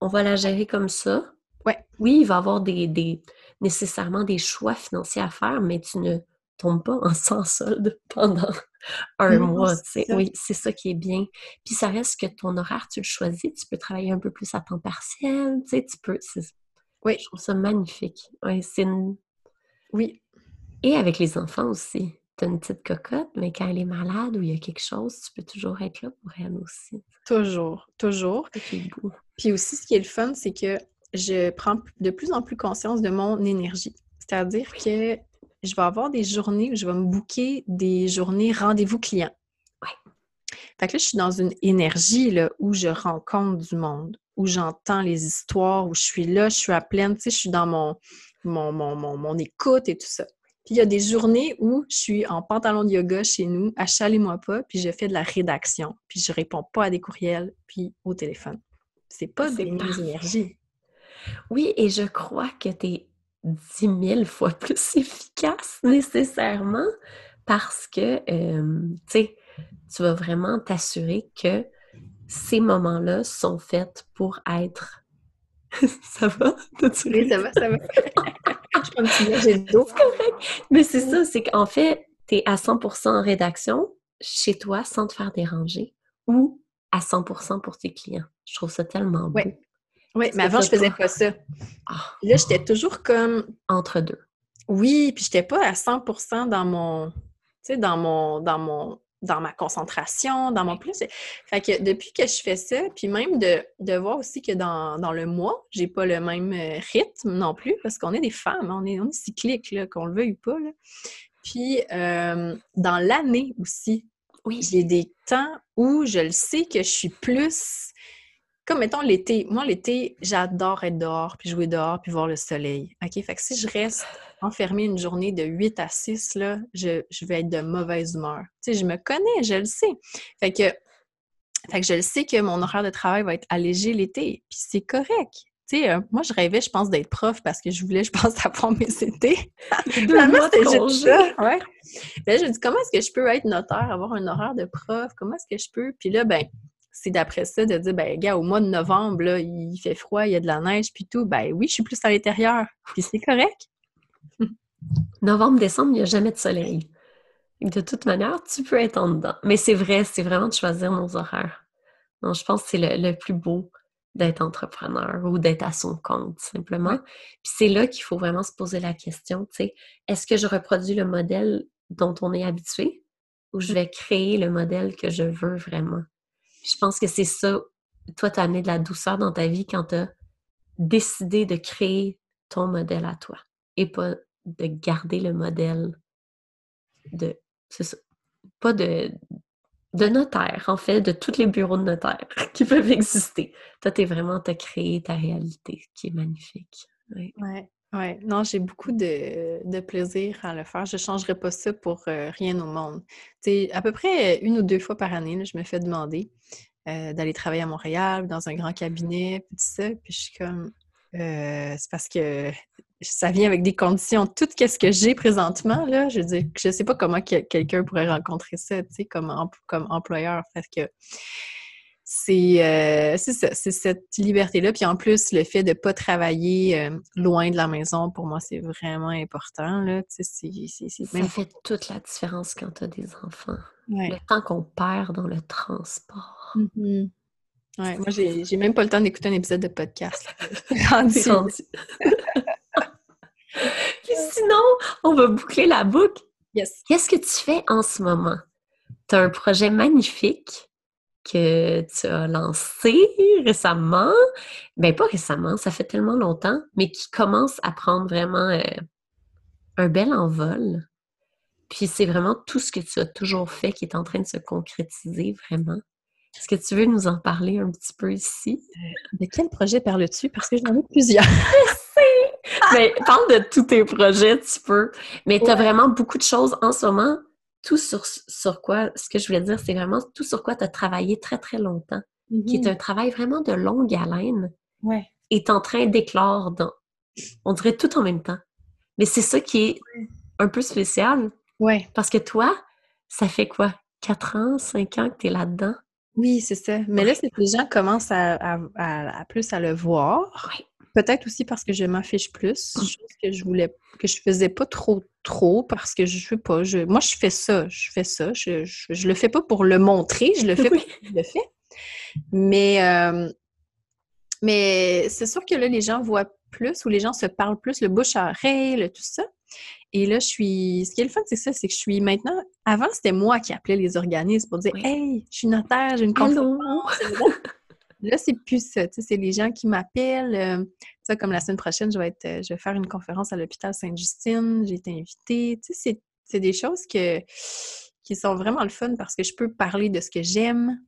on va la gérer comme ça. Ouais. Oui, il va y avoir des, nécessairement des choix financiers à faire, mais tu ne tombes pas en sans-solde pendant un mois. Oui, c'est ça qui est bien. Puis ça reste que ton horaire, tu le choisis, tu peux travailler un peu plus à temps partiel, tu sais, tu peux. Oui. Je trouve ça magnifique. Oui, c'est Oui. Et avec les enfants aussi. Tu as une petite cocotte, mais quand elle est malade ou il y a quelque chose, tu peux toujours être là pour elle aussi. Toujours, toujours. Puis aussi, ce qui est le fun, c'est que je prends de plus en plus conscience de mon énergie. C'est-à-dire que je vais avoir des journées où je vais me booker des journées rendez-vous clients. Ouais. Fait que là, je suis dans une énergie là, où je rencontre du monde, où j'entends les histoires, où je suis là, je suis à pleine, tu sais, je suis dans mon, mon, mon, mon, écoute et tout ça. Puis il y a des journées où je suis en pantalon de yoga chez nous, à chalez-moi pas, puis je fais de la rédaction, puis je réponds pas à des courriels, puis au téléphone. C'est pas des mêmes énergies. Oui, et je crois que tu es dix mille fois plus efficace nécessairement parce que, tu sais, tu vas vraiment t'assurer que ces moments-là sont faits pour être... ça va? Oui, ça va, ça va. Mais c'est ça, c'est qu'en fait, tu es à 100% en rédaction chez toi sans te faire déranger ou à 100% pour tes clients. Je trouve ça tellement beau. Oui, mais avant, je faisais pas ça. Ah. Là, j'étais toujours comme... Entre deux. Oui, puis j'étais pas à 100% dans mon... Tu sais, dans mon... Dans mon dans ma concentration, dans mon plus. Fait que depuis que je fais ça, puis même de, voir aussi que dans, le mois, j'ai pas le même euh, rythme non plus, parce qu'on est des femmes, on est, on est cyclique, qu'on le veuille ou pas. Puis euh, dans l'année aussi, oui. j'ai des temps où je le sais que je suis plus comme mettons l'été. Moi, l'été, j'adore être dehors, puis jouer dehors, puis voir le soleil. OK? Fait que si je reste enfermée une journée de 8 à 6, là, je, vais être de mauvaise humeur. Tu sais, je me connais, je le sais. Fait que, fait que je le sais que mon horaire de travail va être allégé l'été, puis c'est correct. Tu sais, euh, moi, je rêvais, je pense, d'être prof parce que je voulais, je pense, apprendre mes CT. Finalement, c'était juste ça. Ouais. Là, je me dis, comment est-ce que je peux être notaire, avoir un horaire de prof? Comment est-ce que je peux? Puis là, ben, c'est d'après ça de dire, ben, gars, au mois de novembre, là, il fait froid, il y a de la neige, puis tout. Ben oui, je suis plus à l'intérieur, puis c'est correct. Novembre, décembre, il n'y a jamais de soleil. De toute manière, tu peux être en dedans. Mais c'est vrai, c'est vraiment de choisir nos horaires. Donc, je pense que c'est le, plus beau d'être entrepreneur ou d'être à son compte, simplement. Puis c'est là qu'il faut vraiment se poser la question, tu sais, est-ce que je reproduis le modèle dont on est habitué ou je mmh. vais créer le modèle que je veux vraiment? Je pense que c'est ça. Toi, tu as amené de la douceur dans ta vie quand tu as décidé de créer ton modèle à toi et pas de garder le modèle de. Ça. Pas de, notaire, en fait, de tous les bureaux de notaire qui peuvent exister. Toi, tu es vraiment, tu as créé ta réalité, qui est magnifique. Oui. Ouais. Oui, non, j'ai beaucoup de, plaisir à le faire. Je ne changerais pas ça pour euh, rien au monde. sais, à peu près une ou deux fois par année, je me fais demander euh, d'aller travailler à Montréal, dans un grand cabinet, puis tout ça. Puis je suis comme, euh, c'est parce que ça vient avec des conditions. Tout ce que j'ai présentement, là, je veux je ne sais pas comment quelqu'un pourrait rencontrer ça, tu sais, comme, comme employeur. Que euh, c'est c'est cette liberté-là. Puis en plus, le fait de ne pas travailler euh, loin de la maison, pour moi, c'est vraiment important. Là. Ça fait toute la différence quand tu as des enfants. Le temps qu'on perd dans le transport. Mm-hmm. Ouais, moi, j'ai même pas le temps d'écouter un épisode de podcast. Puis sinon, on va boucler la boucle. Yes. Qu'est-ce que tu fais en ce moment? Tu as un projet magnifique que tu as lancé récemment. Ben pas récemment, ça fait tellement longtemps, mais qui commence à prendre vraiment euh, un bel envol. Puis c'est vraiment tout ce que tu as toujours fait qui est en train de se concrétiser vraiment. Est-ce que tu veux nous en parler un petit peu ici? Euh, de quel projet parles-tu? Parce que j'en ai plusieurs. Mais parle de tous tes projets, tu peux. Mais tu as vraiment beaucoup de choses en ce moment tout sur, sur quoi, ce que je voulais dire, c'est vraiment tout sur quoi tu as travaillé très, très longtemps, qui est Mhm. un travail vraiment de longue haleine, Ouais. est en train d'éclore dans, on dirait tout en même temps. Mais c'est ça qui est un peu spécial, Ouais. parce que toi, ça fait quoi? 4 ans, 5 ans que tu es là-dedans? Oui, c'est ça. Mais là, c'est que les gens commencent à, à- à- à plus à le voir. Oui. Peut-être aussi parce que je m'affiche plus, chose que je voulais, que je faisais pas trop, trop, parce que je sais pas, je, moi, je fais ça, je fais ça, je, je, je le fais pas pour le montrer, je le fais Oui. parce que je le fais. Mais, euh, mais c'est sûr que là, les gens voient plus ou les gens se parlent plus, le bouche à oreille, le tout ça. Et là, je suis. Ce qui est le fun, c'est ça, c'est que je suis maintenant. Avant, c'était moi qui appelais les organismes pour dire Oui. Hey, je suis notaire, j'ai une conférence. Là, c'est plus ça. tu sais, C'est les gens qui m'appellent. euh, ça, comme la semaine prochaine, je vais, être, euh, je vais faire une conférence à l'hôpital Sainte-Justine. J'ai été invitée. Tu sais, c'est- c'est des choses que, qui sont vraiment le fun parce que je peux parler de ce que j'aime.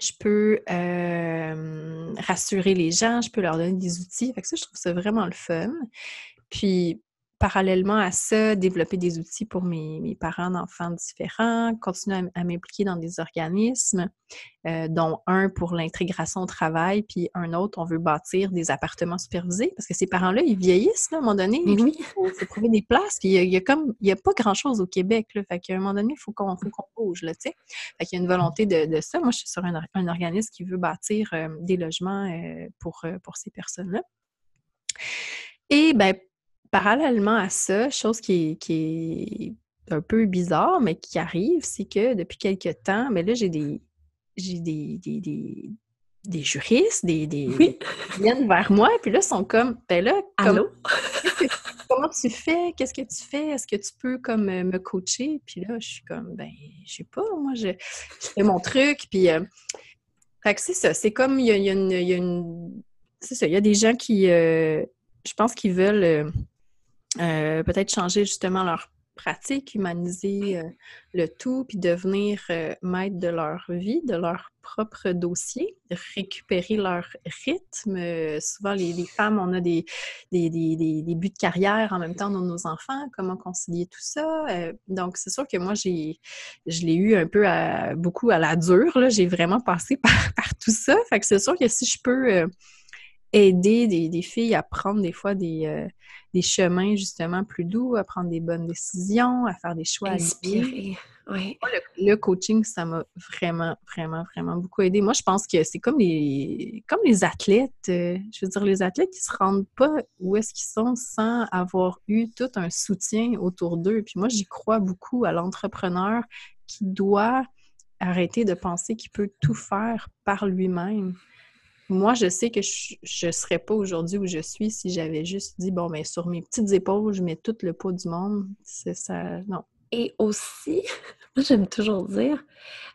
Je peux euh, rassurer les gens. Je peux leur donner des outils. Fait que ça, je trouve ça vraiment le fun. Puis, parallèlement à ça, développer des outils pour mes, mes parents d'enfants différents, continuer à m'impliquer dans des organismes, euh, dont un pour l'intégration au travail, puis un autre, on veut bâtir des appartements supervisés, parce que ces parents-là, ils vieillissent, là, à un moment donné, oui. il faut, trouver des places, puis il y a, il y a comme, il y a pas grand-chose au Québec, là, fait qu'à un moment donné, il faut qu'on bouge, là, tu sais. Fait qu'il y a une volonté de, de ça. Moi, je suis sur un, un organisme qui veut bâtir euh, des logements euh, pour, pour ces personnes-là. Et ben, parallèlement à ça, chose qui est, qui est un peu bizarre, mais qui arrive, c'est que depuis quelques temps, mais là, j'ai des j'ai des, des, des, des juristes, des, des Oui. qui viennent vers moi, puis là, ils sont comme, ben là, comme, comment tu fais? Qu'est-ce que tu fais? Est-ce que tu peux comme euh, me coacher? Puis là, je suis comme, ben, je sais pas, moi, je, je fais mon truc, puis... euh, fait que c'est ça, c'est comme, il y a, il y a une... il y a une- c'est ça, il y a des gens qui, euh, je pense qu'ils veulent euh, euh, peut-être changer justement leur pratique, humaniser euh, le tout, puis devenir euh, maître de leur vie, de leur propre dossier, récupérer leur rythme. Souvent, les, femmes, on a des, des, buts de carrière en même temps dans nos enfants, comment concilier tout ça. Donc, c'est sûr que moi, j'ai, je l'ai eu un peu à, beaucoup à la dure. J'ai vraiment passé par, par tout ça. Fait que c'est sûr que si je peux aider des, filles à prendre des fois des, des chemins justement plus doux, à prendre des bonnes décisions, à faire des choix alignés. Inspiré. Oui. Moi, le, le coaching, ça m'a vraiment, vraiment, vraiment beaucoup aidé. Moi, je pense que c'est comme les, comme les athlètes. euh, je veux dire, les athlètes qui se rendent pas où est-ce qu'ils sont sans avoir eu tout un soutien autour d'eux. Puis moi, j'y crois beaucoup à l'entrepreneur qui doit arrêter de penser qu'il peut tout faire par lui-même. Moi, je sais que je ne serais pas aujourd'hui où je suis si j'avais juste dit, bon, ben sur mes petites épaules, je mets tout le poids du monde. C'est ça. Non. Et aussi, moi j'aime toujours dire,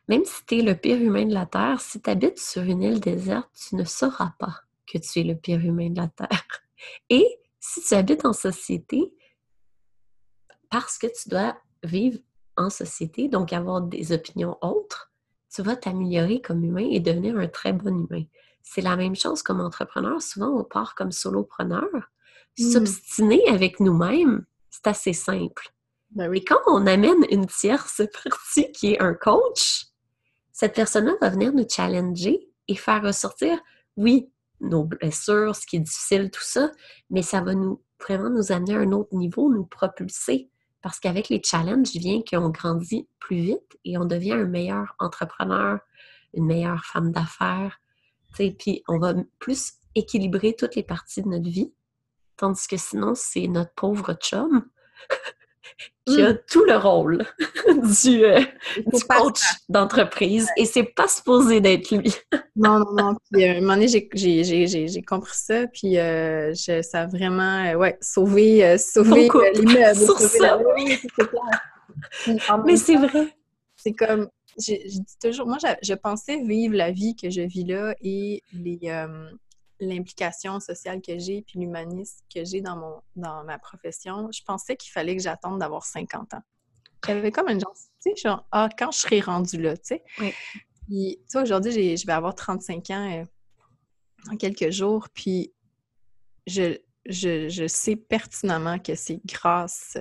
même si tu es le pire humain de la Terre, si tu habites sur une île déserte, tu ne sauras pas que tu es le pire humain de la Terre. Et si tu habites en société, parce que tu dois vivre en société, donc avoir des opinions autres, tu vas t'améliorer comme humain et devenir un très bon humain. C'est la même chose comme entrepreneur. Souvent, on part comme solopreneur. Mm. S'obstiner avec nous-mêmes, c'est assez simple. Ben Et quand on amène une tierce partie qui est un coach, cette personne-là va venir nous challenger et faire ressortir, oui, nos blessures, ce qui est difficile, tout ça, mais ça va nous vraiment nous amener à un autre niveau, nous propulser. Parce qu'avec les challenges vient qu'on grandit plus vite et on devient un meilleur entrepreneur, une meilleure femme d'affaires. Puis on va plus équilibrer toutes les parties de notre vie. Tandis que sinon, c'est notre pauvre chum qui a tout le rôle du, euh, du coach d'entreprise et c'est pas supposé d'être lui. Non, non, non. Puis, euh, à un moment donné, j'ai- compris ça, puis euh, je- ça a vraiment, ouais, sauvé, sauvé couple, l'immeuble. sur sauvé ça. la- Oui, oui, c'est clair. Puis, en Mais c'est vrai. c'est comme, je, je dis toujours, moi, je pensais vivre la vie que je vis là et les, euh, l'implication sociale que j'ai, puis l'humanisme que j'ai dans, mon, dans ma profession, je pensais qu'il fallait que j'attende d'avoir 50 ans. J'avais comme une genre, tu sais, genre, ah, quand je serai rendue là, tu sais. Oui. Puis, tu sais, aujourd'hui, je vais avoir 35 ans euh, dans quelques jours, puis je, je, je sais pertinemment que c'est grâce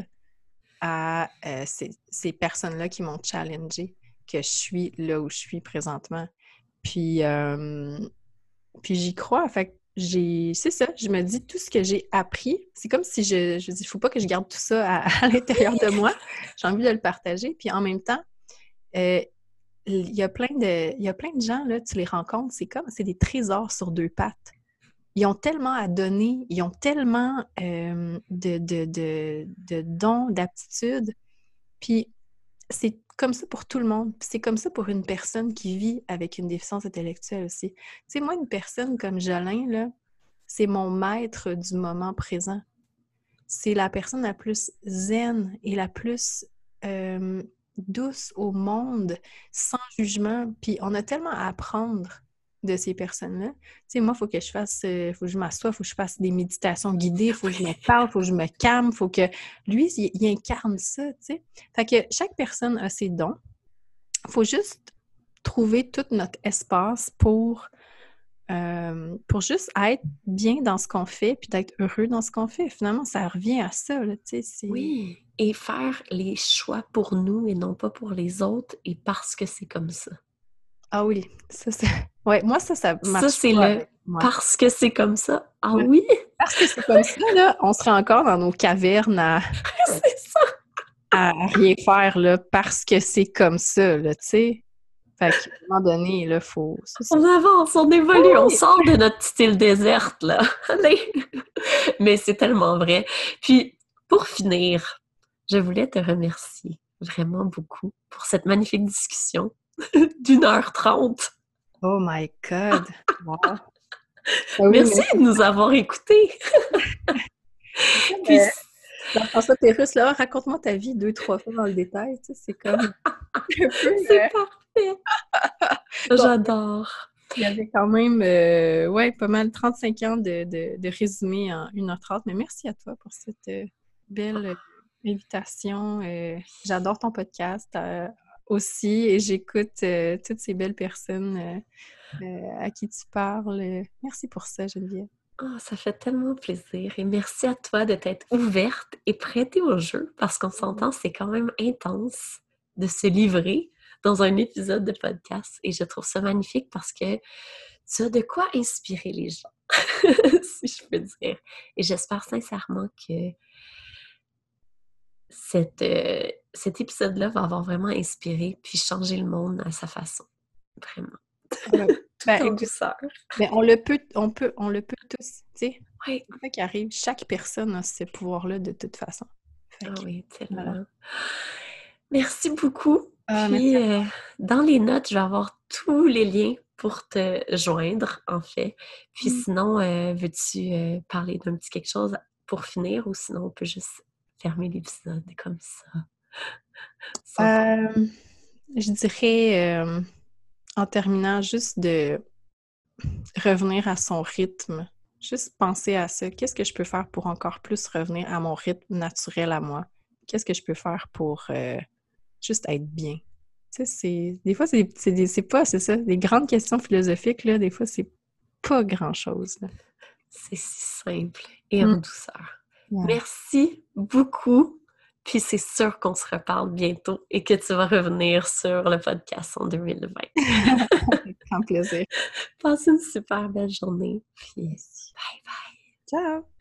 à euh, ces, personnes-là qui m'ont challengé, que je suis là où je suis présentement. Puis, euh, puis j'y crois. Fait j'ai, c'est ça, je me dis tout ce que j'ai appris. C'est comme si je, je dis, il faut pas que je garde tout ça à, l'intérieur de moi. J'ai envie de le partager. Puis en même temps, euh, il y a plein de, il y a plein de gens, là, tu les rencontres, c'est comme, c'est des trésors sur deux pattes. Ils ont tellement à donner, ils ont tellement euh, de, de, de, de dons, d'aptitudes. Puis c'est comme ça pour tout le monde. C'est comme ça pour une personne qui vit avec une déficience intellectuelle aussi. Tu sais, moi, une personne comme Jolin, là, c'est mon maître du moment présent. C'est la personne la plus zen et la plus euh, douce au monde, sans jugement. Puis on a tellement à apprendre de ces personnes-là. Tu sais, moi, il faut que je fasse, euh, faut que je m'assoie, il faut que je fasse des méditations guidées, il faut que je me parle, il faut que je me calme, il faut que lui, il, incarne ça, tu sais. Fait que chaque personne a ses dons. Il faut juste trouver tout notre espace pour, euh, pour juste être bien dans ce qu'on fait, puis d'être heureux dans ce qu'on fait. Finalement, ça revient à ça, là, tu sais. Oui, et faire les choix pour nous et non pas pour les autres, et parce que c'est comme ça. Ah oui, ça c'est. Ouais, moi ça, ça marche. Ça c'est le parce que c'est comme ça. Ah oui. Parce que c'est comme ça là, on serait encore dans nos cavernes à. c'est ça. À rien faire là, parce que c'est comme ça là, tu sais. Fait qu'à un moment donné, là, faut. On avance, on évolue, on sort de notre petite île déserte là. Allez. Mais c'est tellement vrai. Puis pour finir, je voulais te remercier vraiment beaucoup pour cette magnifique discussion d'une heure trente. Oh my God! Ah merci de nous avoir écoutés! Puis... François Pérusse, là, raconte-moi ta vie deux, trois fois dans le détail, tu sais, c'est comme... c'est parfait! J'adore! Il y avait quand même, euh, ouais, pas mal, 35 ans de, de, résumé en 1h30, mais merci à toi pour cette euh, belle invitation. Euh, j'adore ton podcast aussi et j'écoute euh, toutes ces belles personnes euh, euh, à qui tu parles. Merci pour ça, Geneviève. Oh, ça fait tellement plaisir et merci à toi de t'être ouverte et prêtée au jeu parce qu'on s'entend, c'est quand même intense de se livrer dans un épisode de podcast et je trouve ça magnifique parce que tu as de quoi inspirer les gens, si je peux dire. Et j'espère sincèrement que cette, cet épisode-là va avoir vraiment inspiré puis changer le monde à sa façon. Vraiment. Tout ben, en douceur. Ben, on le peut, on peut, on le peut tous, tu sais. Oui. Quoi qu'il arrive, chaque personne a ce pouvoir-là de toute façon. ah oui, tellement. Merci beaucoup. Ah, puis, euh, dans les notes, je vais avoir tous les liens pour te joindre, en fait. Puis mm. sinon, euh, veux-tu euh, parler d'un petit quelque chose pour finir ou sinon on peut juste fermer l'épisode comme ça? Euh, je dirais, euh, en terminant, juste de revenir à son rythme. Juste penser à ça. Qu'est-ce que je peux faire pour encore plus revenir à mon rythme naturel à moi? Qu'est-ce que je peux faire pour euh, juste être bien? Tu sais, des fois, c'est pas, c'est ça, des grandes questions philosophiques, là, des fois, c'est pas grand-chose. C'est si simple et en mm. douceur. Merci beaucoup puis c'est sûr qu'on se reparle bientôt et que tu vas revenir sur le podcast en 2020. Avec plaisir. Passe une super belle journée. Puis bye bye. Ciao.